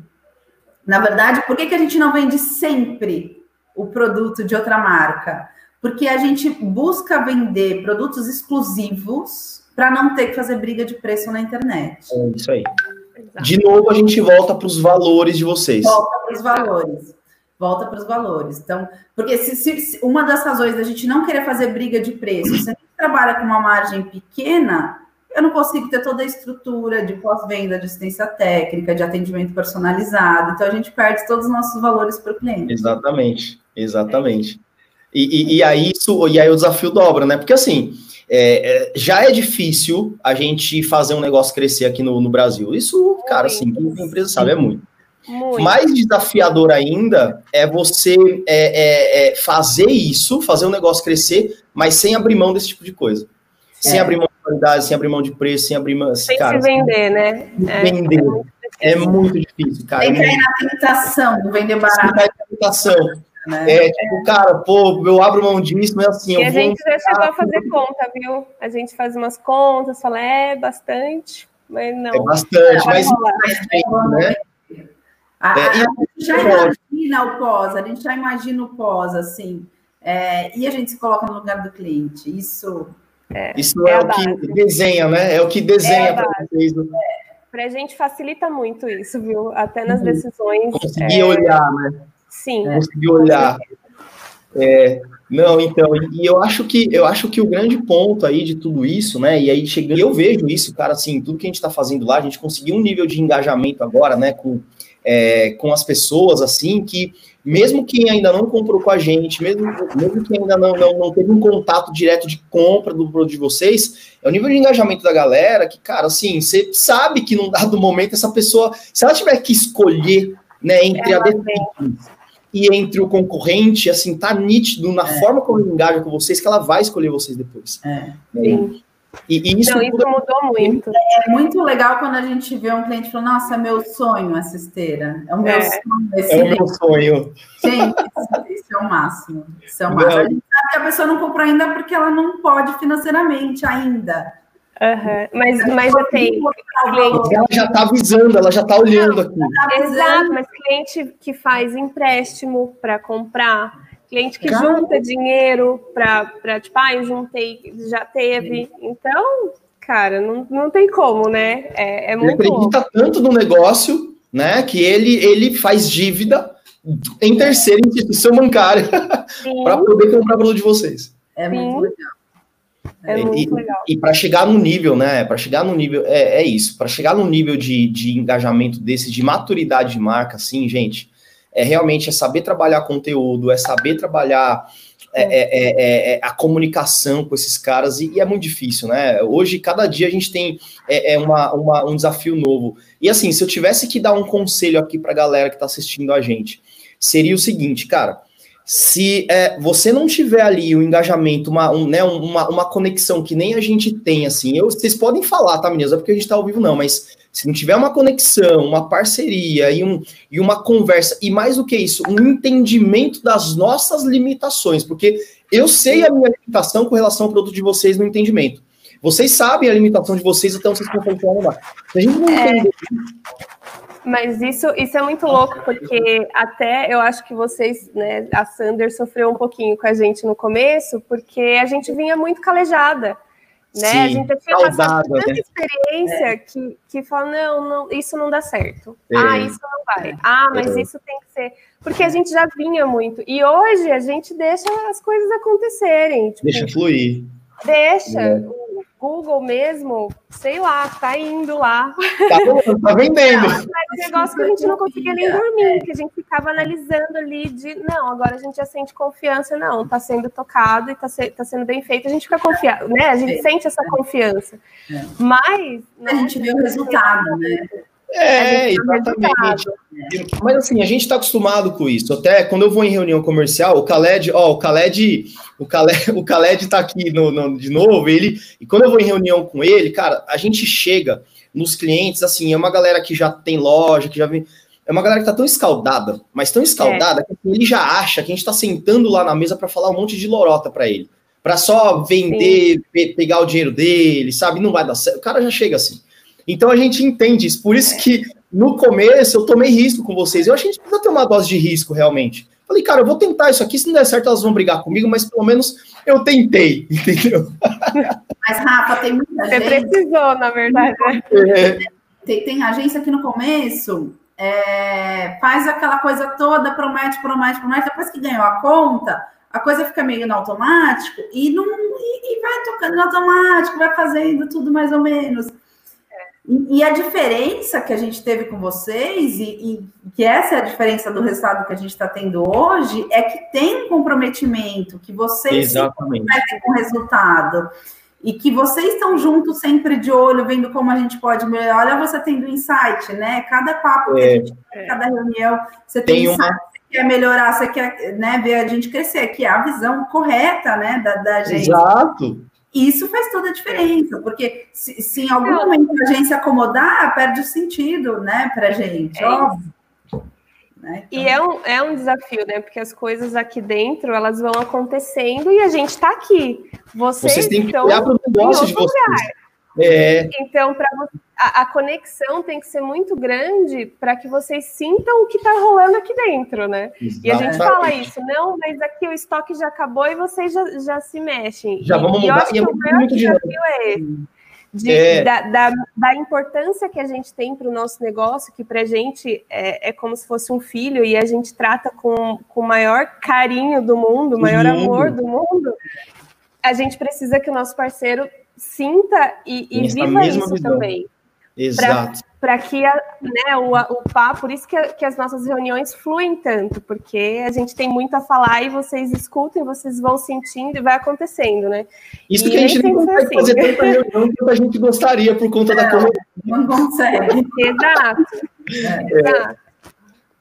C: na verdade, por que, que a gente não vende sempre o produto de outra marca? Porque a gente busca vender produtos exclusivos para não ter que fazer briga de preço na internet.
A: É isso aí. De novo, a gente volta para os valores de vocês.
C: Volta para os valores. Volta para os valores. Então, porque se, se, uma das razões da gente não querer fazer briga de preço, se a gente trabalha com uma margem pequena, eu não consigo ter toda a estrutura de pós-venda, de assistência técnica, de atendimento personalizado. Então, a gente perde todos os nossos valores para o cliente.
A: Exatamente, exatamente. É. E, e, e, aí isso, e aí o desafio dobra, né? Porque assim, é, é, já é difícil a gente fazer um negócio crescer aqui no, no Brasil. Isso, cara, assim, tem empresa sabe, é muito. muito. Mais desafiador ainda é você é, é, é, fazer isso, fazer um negócio crescer, mas sem abrir mão desse tipo de coisa. Sem é. abrir mão de qualidade, sem abrir mão de preço, sem abrir mão.
B: Sem cara, se vender, né?
A: Vender. É muito difícil, cara.
C: Tem que cair na tentação vender barato. Tem que cair na
A: tentação. Né? É, tipo, cara, pô, eu abro mão disso, mas assim.
B: E a gente já chegou a fazer conta, viu? A gente faz umas contas, fala, é bastante, mas não.
A: É bastante, mas é, né?
C: A, é, a, gente já imagina o pós, a gente já imagina o pós, assim, é, e a gente se coloca no lugar do cliente. Isso
A: é, Isso é, é o base. que desenha, né? É o que desenha é para vocês. Né?
B: Para a gente facilita muito isso, viu? Até nas uhum. decisões.
A: Conseguir olhar, né?
B: Sim.
A: Conseguir olhar. É, não, então, e eu acho que eu acho que o grande ponto aí de tudo isso, né? E aí chegando, eu vejo isso, cara, assim, tudo que a gente está fazendo lá, a gente conseguiu um nível de engajamento agora, né, com, é, com as pessoas, assim, que mesmo quem ainda não comprou com a gente, mesmo, mesmo quem ainda não, não, não teve um contato direto de compra do produto de vocês, é o nível de engajamento da galera que, cara, assim, você sabe que num dado momento essa pessoa, se ela tiver que escolher, né, entre ela a e entre o concorrente, assim, tá nítido na é. forma como ele engaja com vocês que ela vai escolher vocês depois.
C: É.
B: Sim. E, e isso, isso mudou muito.
C: É muito legal quando a gente vê um cliente falando, nossa, é meu sonho essa esteira. É o meu é. sonho.
A: Esse é o meu sonho.
C: Gente, isso é o máximo. Isso é o máximo. A gente sabe que a pessoa não comprou ainda porque ela não pode financeiramente ainda.
B: Uhum. Mas, mas assim,
A: cliente... ela já está avisando, ela já está olhando aqui.
B: Tá Exato, mas cliente que faz empréstimo para comprar, cliente que junta dinheiro para, tipo, ah, eu juntei, já teve. Então, cara, não, não tem como, né? É, é muito.
A: Ele acredita bom. tanto no negócio, né, que ele, ele faz dívida em terceira instituição bancária para poder comprar produto de vocês.
C: É muito legal.
B: É e.
A: E para chegar no nível, né? Para chegar no nível, é, é isso. Para chegar no nível de, de engajamento desse, de maturidade de marca, assim, gente, é realmente é saber trabalhar conteúdo, é saber trabalhar é, é, é, é a comunicação com esses caras, e, e, é muito difícil, né? Hoje, cada dia a gente tem é, uma, uma, um desafio novo. E assim, se eu tivesse que dar um conselho aqui para a galera que está assistindo a gente, seria o seguinte, cara se é, você não tiver ali o um engajamento, uma, um, né, uma, uma conexão que nem a gente tem, assim, eu, vocês podem falar, tá, meninas? É porque a gente tá ao vivo, não, mas se não tiver uma conexão, uma parceria e, um, e uma conversa, e mais do que isso, um entendimento das nossas limitações, porque eu sei a minha limitação com relação ao produto de vocês no entendimento. Vocês sabem a limitação de vocês, então vocês conseguem lá. Se a gente não é. entender
B: Mas isso, isso é muito louco, porque até eu acho que vocês, né, a Sander sofreu um pouquinho com a gente no começo, porque a gente vinha muito calejada. Né? Sim, a gente tinha passado tanta né? experiência é. que, que fala, não, não, isso não dá certo. É. Ah, isso não vai. Ah, mas é. isso tem que ser. Porque a gente já vinha muito. E hoje a gente deixa as coisas acontecerem.
A: Tipo, deixa fluir.
B: Deixa. É. Google mesmo, sei lá, tá indo lá.
A: Tá, tá vendendo.
B: Negócio que a gente não conseguia nem dormir, que a gente ficava analisando ali de, não, agora a gente já sente confiança, não, tá sendo tocado e tá, se, tá sendo bem feito, a gente fica confiado, né? A gente sente essa confiança. Mas...
C: A gente vê o resultado, né?
A: É, exatamente. Mas assim, a gente está acostumado com isso. Até quando eu vou em reunião comercial, o Khaled, ó, o Khaled, o Khaled, o Khaled tá aqui no, no, de novo, ele, e quando eu vou em reunião com ele, cara, a gente chega nos clientes, assim, é uma galera que já tem loja, que já vem. É uma galera que tá tão escaldada, mas tão escaldada, é. que ele já acha que a gente tá sentando lá na mesa para falar um monte de lorota para ele. para só vender, pe pegar o dinheiro dele, sabe? Não vai dar certo. O cara já chega assim. Então a gente entende isso. Por isso que no começo eu tomei risco com vocês. Eu achei que a gente precisa ter uma dose de risco realmente. Falei, cara, eu vou tentar isso aqui. Se não der certo, elas vão brigar comigo, mas pelo menos eu tentei, entendeu?
C: Mas, Rafa, tem muita
B: Você gente. Você precisou, na verdade. É.
C: Tem, tem, agência que no começo é, faz aquela coisa toda, promete, promete, promete. Depois que ganhou a conta, a coisa fica meio no automático e, não, e, e vai tocando no automático, vai fazendo tudo mais ou menos. E, a diferença que a gente teve com vocês, e, e, que essa é a diferença do resultado que a gente está tendo hoje, é que tem um comprometimento, que vocês ter com o resultado. E que vocês estão juntos sempre de olho, vendo como a gente pode melhorar. Olha, você tendo insight, né? Cada papo é, que a é. gente tem, cada reunião, você tem, tem insight, uma... você quer melhorar, você quer né, ver a gente crescer, que é a visão correta né, da, da gente.
A: Exato.
C: Isso faz toda a diferença, porque se, se em algum momento a agência acomodar, perde o sentido, né, para a gente, é óbvio.
B: Né? Então... E é um, é um desafio, né? Porque as coisas aqui dentro elas vão acontecendo e a gente está aqui. Vocês,
A: vocês têm que olhar para o negócio de vocês. Lugar.
B: É. Então, para a, a, conexão tem que ser muito grande para que vocês sintam o que está rolando aqui dentro, né? Exatamente. E a gente fala isso, não, mas aqui o estoque já acabou e vocês já, já se mexem.
A: Já
B: e,
A: vamos mudar. E eu acho
B: que o maior desafio é esse. De, é. Da, da, da, importância que a gente tem para o nosso negócio, que para a gente é, é, como se fosse um filho e a gente trata com, com o maior carinho do mundo, o maior amor do mundo, a gente precisa que o nosso parceiro sinta e, e viva isso visão. também.
A: Exato.
B: Para que a, né, o, o papo, por isso que, que, as nossas reuniões fluem tanto, porque a gente tem muito a falar e vocês escutam, vocês vão sentindo e vai acontecendo, né?
A: Isso e que a gente não consegue assim. fazer tanta reunião quanto a gente gostaria por conta da
C: correria. Não consegue.
B: Exato. É. Exato.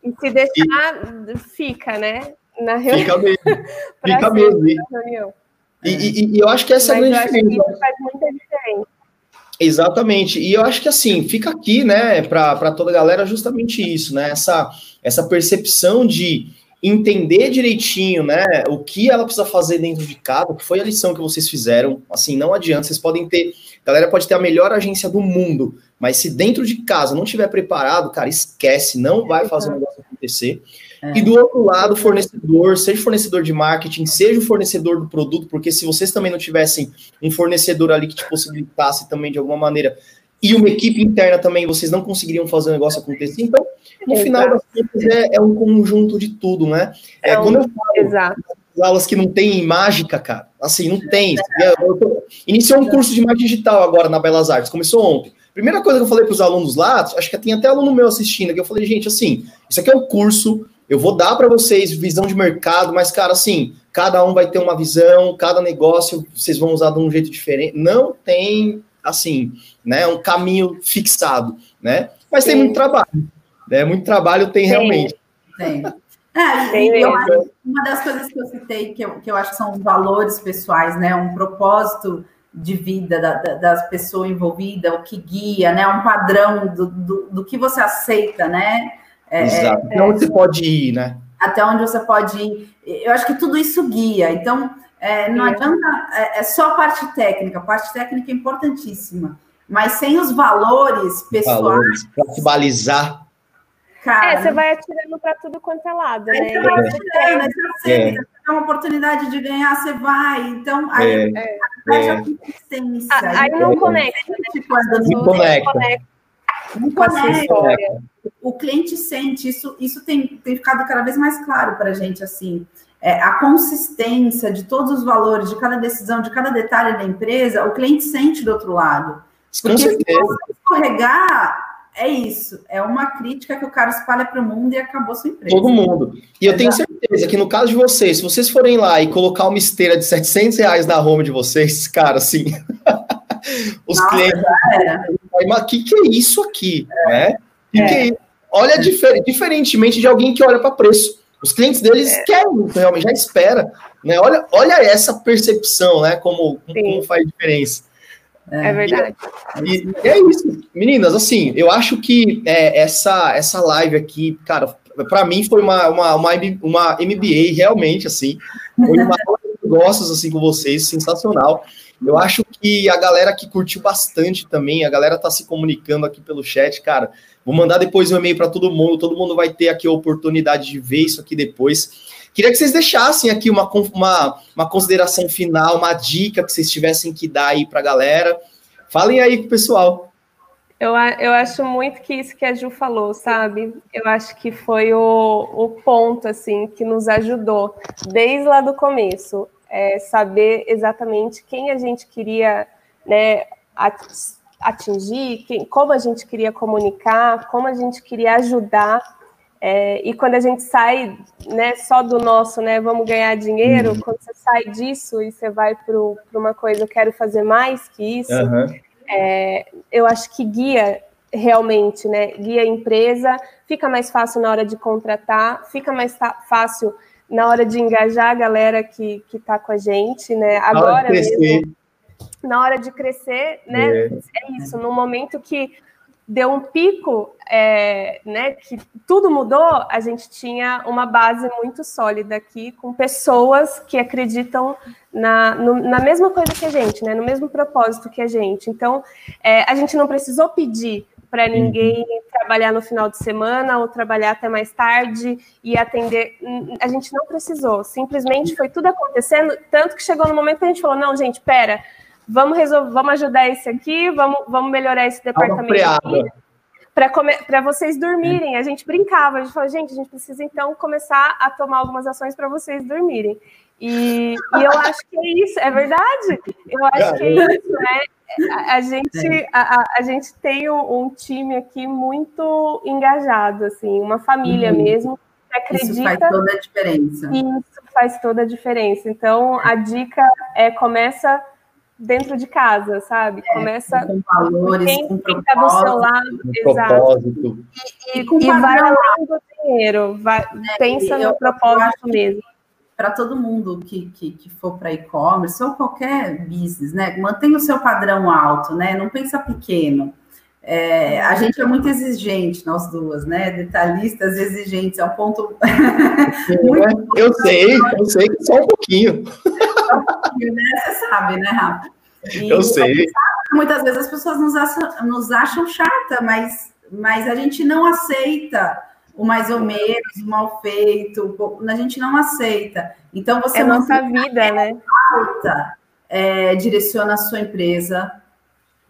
B: E se deixar, e... fica, né?
A: Na reunião. Fica mesmo. Fica mesmo. E, e, e, eu acho que essa Mas é a grande diferença. Isso faz muita diferença. Exatamente. E eu acho que assim, fica aqui, né, para toda a galera justamente isso, né? Essa, essa percepção de entender direitinho, né, o que ela precisa fazer dentro de casa, que foi a lição que vocês fizeram. Assim, não adianta, vocês podem ter, a galera pode ter a melhor agência do mundo, mas se dentro de casa não estiver preparado, cara, esquece, não vai fazer o negócio acontecer. É. E do outro lado, fornecedor, seja fornecedor de marketing, seja o fornecedor do produto, porque se vocês também não tivessem um fornecedor ali que te possibilitasse também de alguma maneira, e uma equipe interna também, vocês não conseguiriam fazer o negócio acontecer. Então, no final das contas, é, é, um conjunto de tudo, né? É, é um, quando eu falo Exato. Aulas que não tem mágica, cara, assim, não tem. Tô, iniciou um curso de marketing digital agora na Belas Artes, começou ontem. Primeira coisa que eu falei para os alunos lá, acho que tem até aluno meu assistindo, que eu falei, gente, assim, isso aqui é um curso eu vou dar para vocês visão de mercado, mas, cara, assim, cada um vai ter uma visão, cada negócio vocês vão usar de um jeito diferente. Não tem, assim, né, um caminho fixado, né? Mas Sim. tem muito trabalho. Né? Muito trabalho tem, realmente.
C: Tem. É, tem eu, uma das coisas que eu citei, que eu, que eu acho que são valores pessoais, né? Um propósito de vida da, da, das pessoas envolvidas, o que guia, né? Um padrão do, do, do que você aceita, né?
A: É, Exato. Até onde você pode ir, né?
C: Até onde você pode ir. Eu acho que tudo isso guia. Então, é, não adianta. É, é só parte técnica. A parte técnica é importantíssima. Mas sem os valores pessoais. Valores
A: para se balizar.
B: Cara, é, você vai atirando para tudo quanto é lado, né? Você vai
C: atirando, você é. tem uma oportunidade de ganhar, você vai. Então, aí, é. é.
B: a consistência. Ah, aí não conecta, né?
A: Não conecta.
C: Não conecta. O cliente sente, isso, isso tem, tem ficado cada vez mais claro para a gente, assim. É, a consistência de todos os valores, de cada decisão, de cada detalhe da empresa, o cliente sente do outro lado. Porque se você escorregar, é isso. É uma crítica que o cara espalha para o mundo e acabou sua empresa.
A: Todo mundo. E eu tenho certeza que no caso de vocês, se vocês forem lá e colocar uma esteira de 700 reais na home de vocês, cara, assim, os Nossa, clientes... Mas o que, que é isso aqui? É. Né? Que é. Que é Olha, difer diferentemente de alguém que olha para preço. Os clientes deles é. querem, realmente, já espera. Né? Olha, olha essa percepção, né? Como, como faz diferença.
B: É verdade.
A: E, e, é isso, meninas. Assim, eu acho que é, essa essa live aqui, cara, para mim foi uma, uma, uma, uma MBA realmente assim, foi uma negócios assim com vocês, sensacional. Eu acho que a galera que curtiu bastante também, a galera tá se comunicando aqui pelo chat, cara. Vou mandar depois um e-mail para todo mundo, todo mundo vai ter aqui a oportunidade de ver isso aqui depois. Queria que vocês deixassem aqui uma, uma, uma consideração final, uma dica que vocês tivessem que dar aí para a galera. Falem aí com o pessoal.
B: Eu, eu acho muito que isso que a Ju falou, sabe? Eu acho que foi o, o ponto, assim, que nos ajudou desde lá do começo. É saber exatamente quem a gente queria né, atingir, quem, como a gente queria comunicar, como a gente queria ajudar é, e quando a gente sai né, só do nosso, né, vamos ganhar dinheiro, uhum. quando você sai disso e você vai para uma coisa, eu quero fazer mais que isso, uhum. é, eu acho que guia realmente, né, guia a empresa, fica mais fácil na hora de contratar, fica mais fácil na hora de engajar a galera que está com a gente, né, agora mesmo, na hora de crescer, né, é, é isso, no momento que deu um pico, é, né, que tudo mudou, a gente tinha uma base muito sólida aqui, com pessoas que acreditam na, no, na mesma coisa que a gente, né, no mesmo propósito que a gente. Então, é, a gente não precisou pedir para ninguém trabalhar no final de semana ou trabalhar até mais tarde e atender. A gente não precisou, simplesmente foi tudo acontecendo, tanto que chegou no momento que a gente falou: não, gente, pera vamos resolver, vamos ajudar esse aqui, vamos, vamos melhorar esse departamento para vocês dormirem. A gente brincava, a gente falou, gente, a gente precisa então começar a tomar algumas ações para vocês dormirem. E, e, eu acho que é isso, é verdade. Eu acho que é isso, né? A, a gente, a, a, gente tem um, um, time aqui muito engajado, assim, uma família uhum. mesmo. Que acredita,
C: isso faz toda a diferença.
B: Isso faz toda a diferença. Então, a dica é começa dentro de casa, sabe? É, Começa
C: com valores, quem,
B: com quem tá do seu lado, exato. E, e, e, e vai além do dinheiro, vai, é, pensa no propósito mesmo.
C: Para todo mundo que, que, que for para e-commerce ou qualquer business, né? Mantenha o seu padrão alto, né? Não pensa pequeno. É, a gente é muito exigente, nós duas, né? Detalhistas exigentes, é um ponto.
A: muito eu sei, eu sei que só um pouquinho.
C: Né? Você sabe, né, Rafa?
A: E, eu sei.
C: Muitas vezes as pessoas nos acham, nos acham chata, mas, mas a gente não aceita o mais ou menos, o mal feito, a gente não aceita. Então você
B: é nossa vida, né?
C: Alta, é, direciona a sua empresa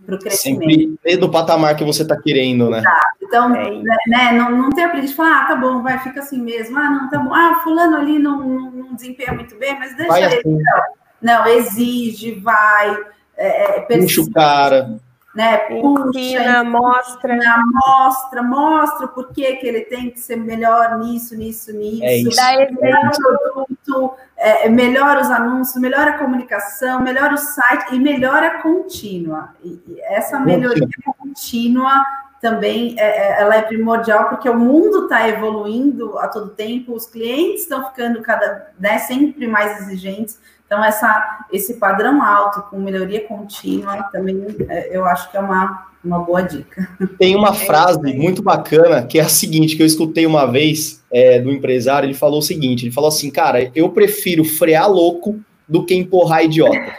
C: para o crescimento.
A: Sempre do patamar que você está querendo, né? Tá.
C: Então, é né, não, não tem a de falar, ah, tá bom, vai, fica assim mesmo. Ah, não, tá bom. Ah, fulano ali não, não, não desempenha muito bem, mas deixa vai ele. Assim. Não, não, exige, vai. É,
A: é, Puxa o cara
C: né? Puxa,
B: ensina, mostra.
C: Ensina, mostra, mostra o porquê que ele tem que ser melhor nisso, nisso, nisso. É
B: isso. Dá
C: produto, é, melhora os anúncios, melhora a comunicação, melhora o site e melhora contínua. E, e essa melhoria contínua também é, é, ela é primordial porque o mundo está evoluindo a todo tempo, os clientes estão ficando cada né, sempre mais exigentes. Então, essa, esse padrão alto com melhoria contínua também é, eu acho que é uma, uma boa dica.
A: Tem uma frase muito bacana que é a seguinte: que eu escutei uma vez é, do empresário, ele falou o seguinte: ele falou assim, cara, eu prefiro frear louco do que empurrar idiota.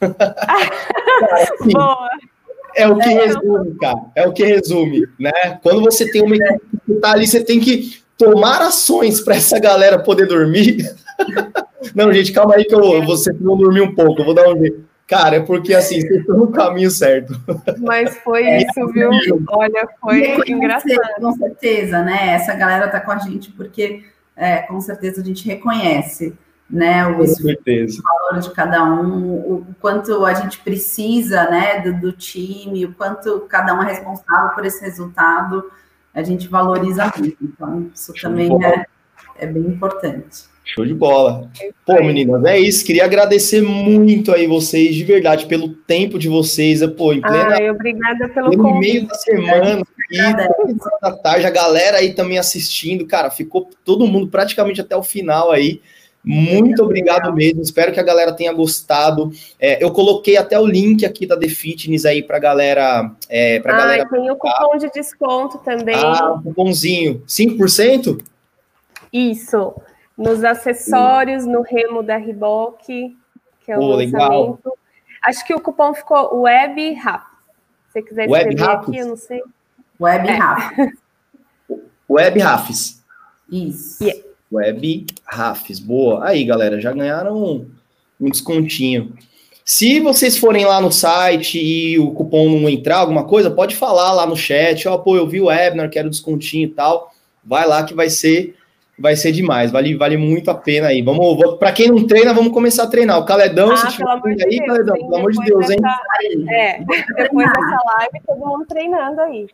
B: cara, assim, boa.
A: é o que resume, cara. É o que resume, né? Quando você tem uma equipe que tá ali, você tem que tomar ações para essa galera poder dormir. Não, gente, calma aí que eu, você não dormir um pouco, eu vou dar um jeito. Cara, é porque assim, vocês estão no caminho certo.
B: Mas foi é, isso, viu? Olha, foi engraçado.
C: Com certeza, né? Essa galera tá com a gente porque é, com certeza a gente reconhece né, o, o valor de cada um, o quanto a gente precisa, né, do, do, time, o quanto cada um é responsável por esse resultado, a gente valoriza muito. Então, isso Show também é, é bem importante.
A: Show de bola. Pô, meninas, é isso. Queria agradecer muito aí vocês, de verdade, pelo tempo de vocês. Pô, em plena,
B: Ai, obrigada pelo convite.
A: meio da semana, aqui, da tarde, a galera aí também assistindo. Cara, ficou todo mundo praticamente até o final aí. Muito obrigado mesmo. Espero que a galera tenha gostado. É, eu coloquei até o link aqui da The Fitness aí pra galera. É, pra ah, galera
B: tem o cupom de desconto também.
A: Ah, um cupomzinho. 5%?
B: Isso. Nos acessórios, no remo da Riboc, que é o Pô, lançamento. Legal. Acho que o cupom ficou Web Rap. Se você quiser escrever Web aqui, eu não sei.
C: Web é. Rap.
A: Web.
C: Isso.
B: Yeah.
A: Web Rafs. Boa. Aí, galera, já ganharam um, um descontinho. Se vocês forem lá no site e o cupom não entrar, alguma coisa, pode falar lá no chat, ó, oh, pô, eu vi o webinar, quero descontinho e tal. Vai lá que vai ser vai ser demais, vale, vale muito a pena aí. Vamos, para quem não treina, vamos começar a treinar. O Caledão,
B: ah, se tiver aí, Deus, Caledão, pelo amor de Deus, hein? é, depois dessa live, todo mundo treinando aí.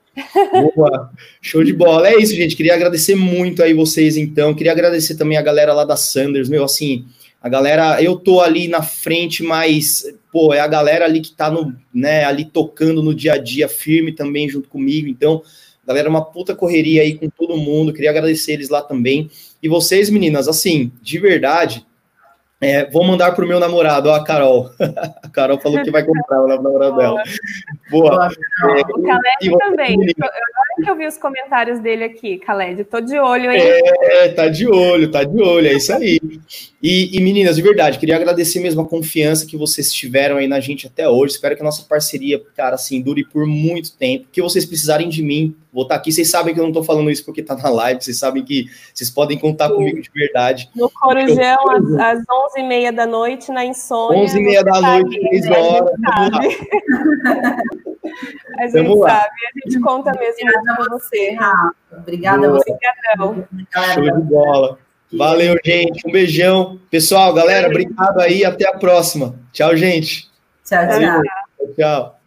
A: Boa, show de bola. É isso, gente. Queria agradecer muito aí vocês, então. Queria agradecer também a galera lá da Sanders, meu, assim, a galera, eu tô ali na frente, mas, pô, é a galera ali que tá no, né, ali tocando no dia a dia, firme também junto comigo, então Galera, uma puta correria aí com todo mundo. Queria agradecer eles lá também. E vocês, meninas, assim, de verdade, é, vou mandar pro meu namorado, ó, a Carol. a Carol falou que vai comprar o namorado dela. Boa.
B: É, o Khaled também. Agora que eu vi os comentários dele aqui, Khaled, tô de olho aí.
A: É, tá de olho, tá de olho, é isso aí. E, e, meninas, de verdade, queria agradecer mesmo a confiança que vocês tiveram aí na gente até hoje. Espero que a nossa parceria, cara, assim, dure por muito tempo. Que vocês precisarem de mim, vou estar tá aqui. Vocês sabem que eu não tô falando isso porque tá na live, vocês sabem que vocês podem contar Sim. comigo de verdade.
B: No Corujão, às, às 11h30 da noite, na insônia.
A: 11h30 da noite, 3 horas.
B: A gente Vamos sabe, a gente conta mesmo com você.
C: Obrigada a você.
B: Obrigadão.
A: Show de bola. Valeu, gente. Um beijão. Pessoal, galera, obrigado aí. Até a próxima. Tchau, gente.
C: Tchau, tchau.
A: Tchau.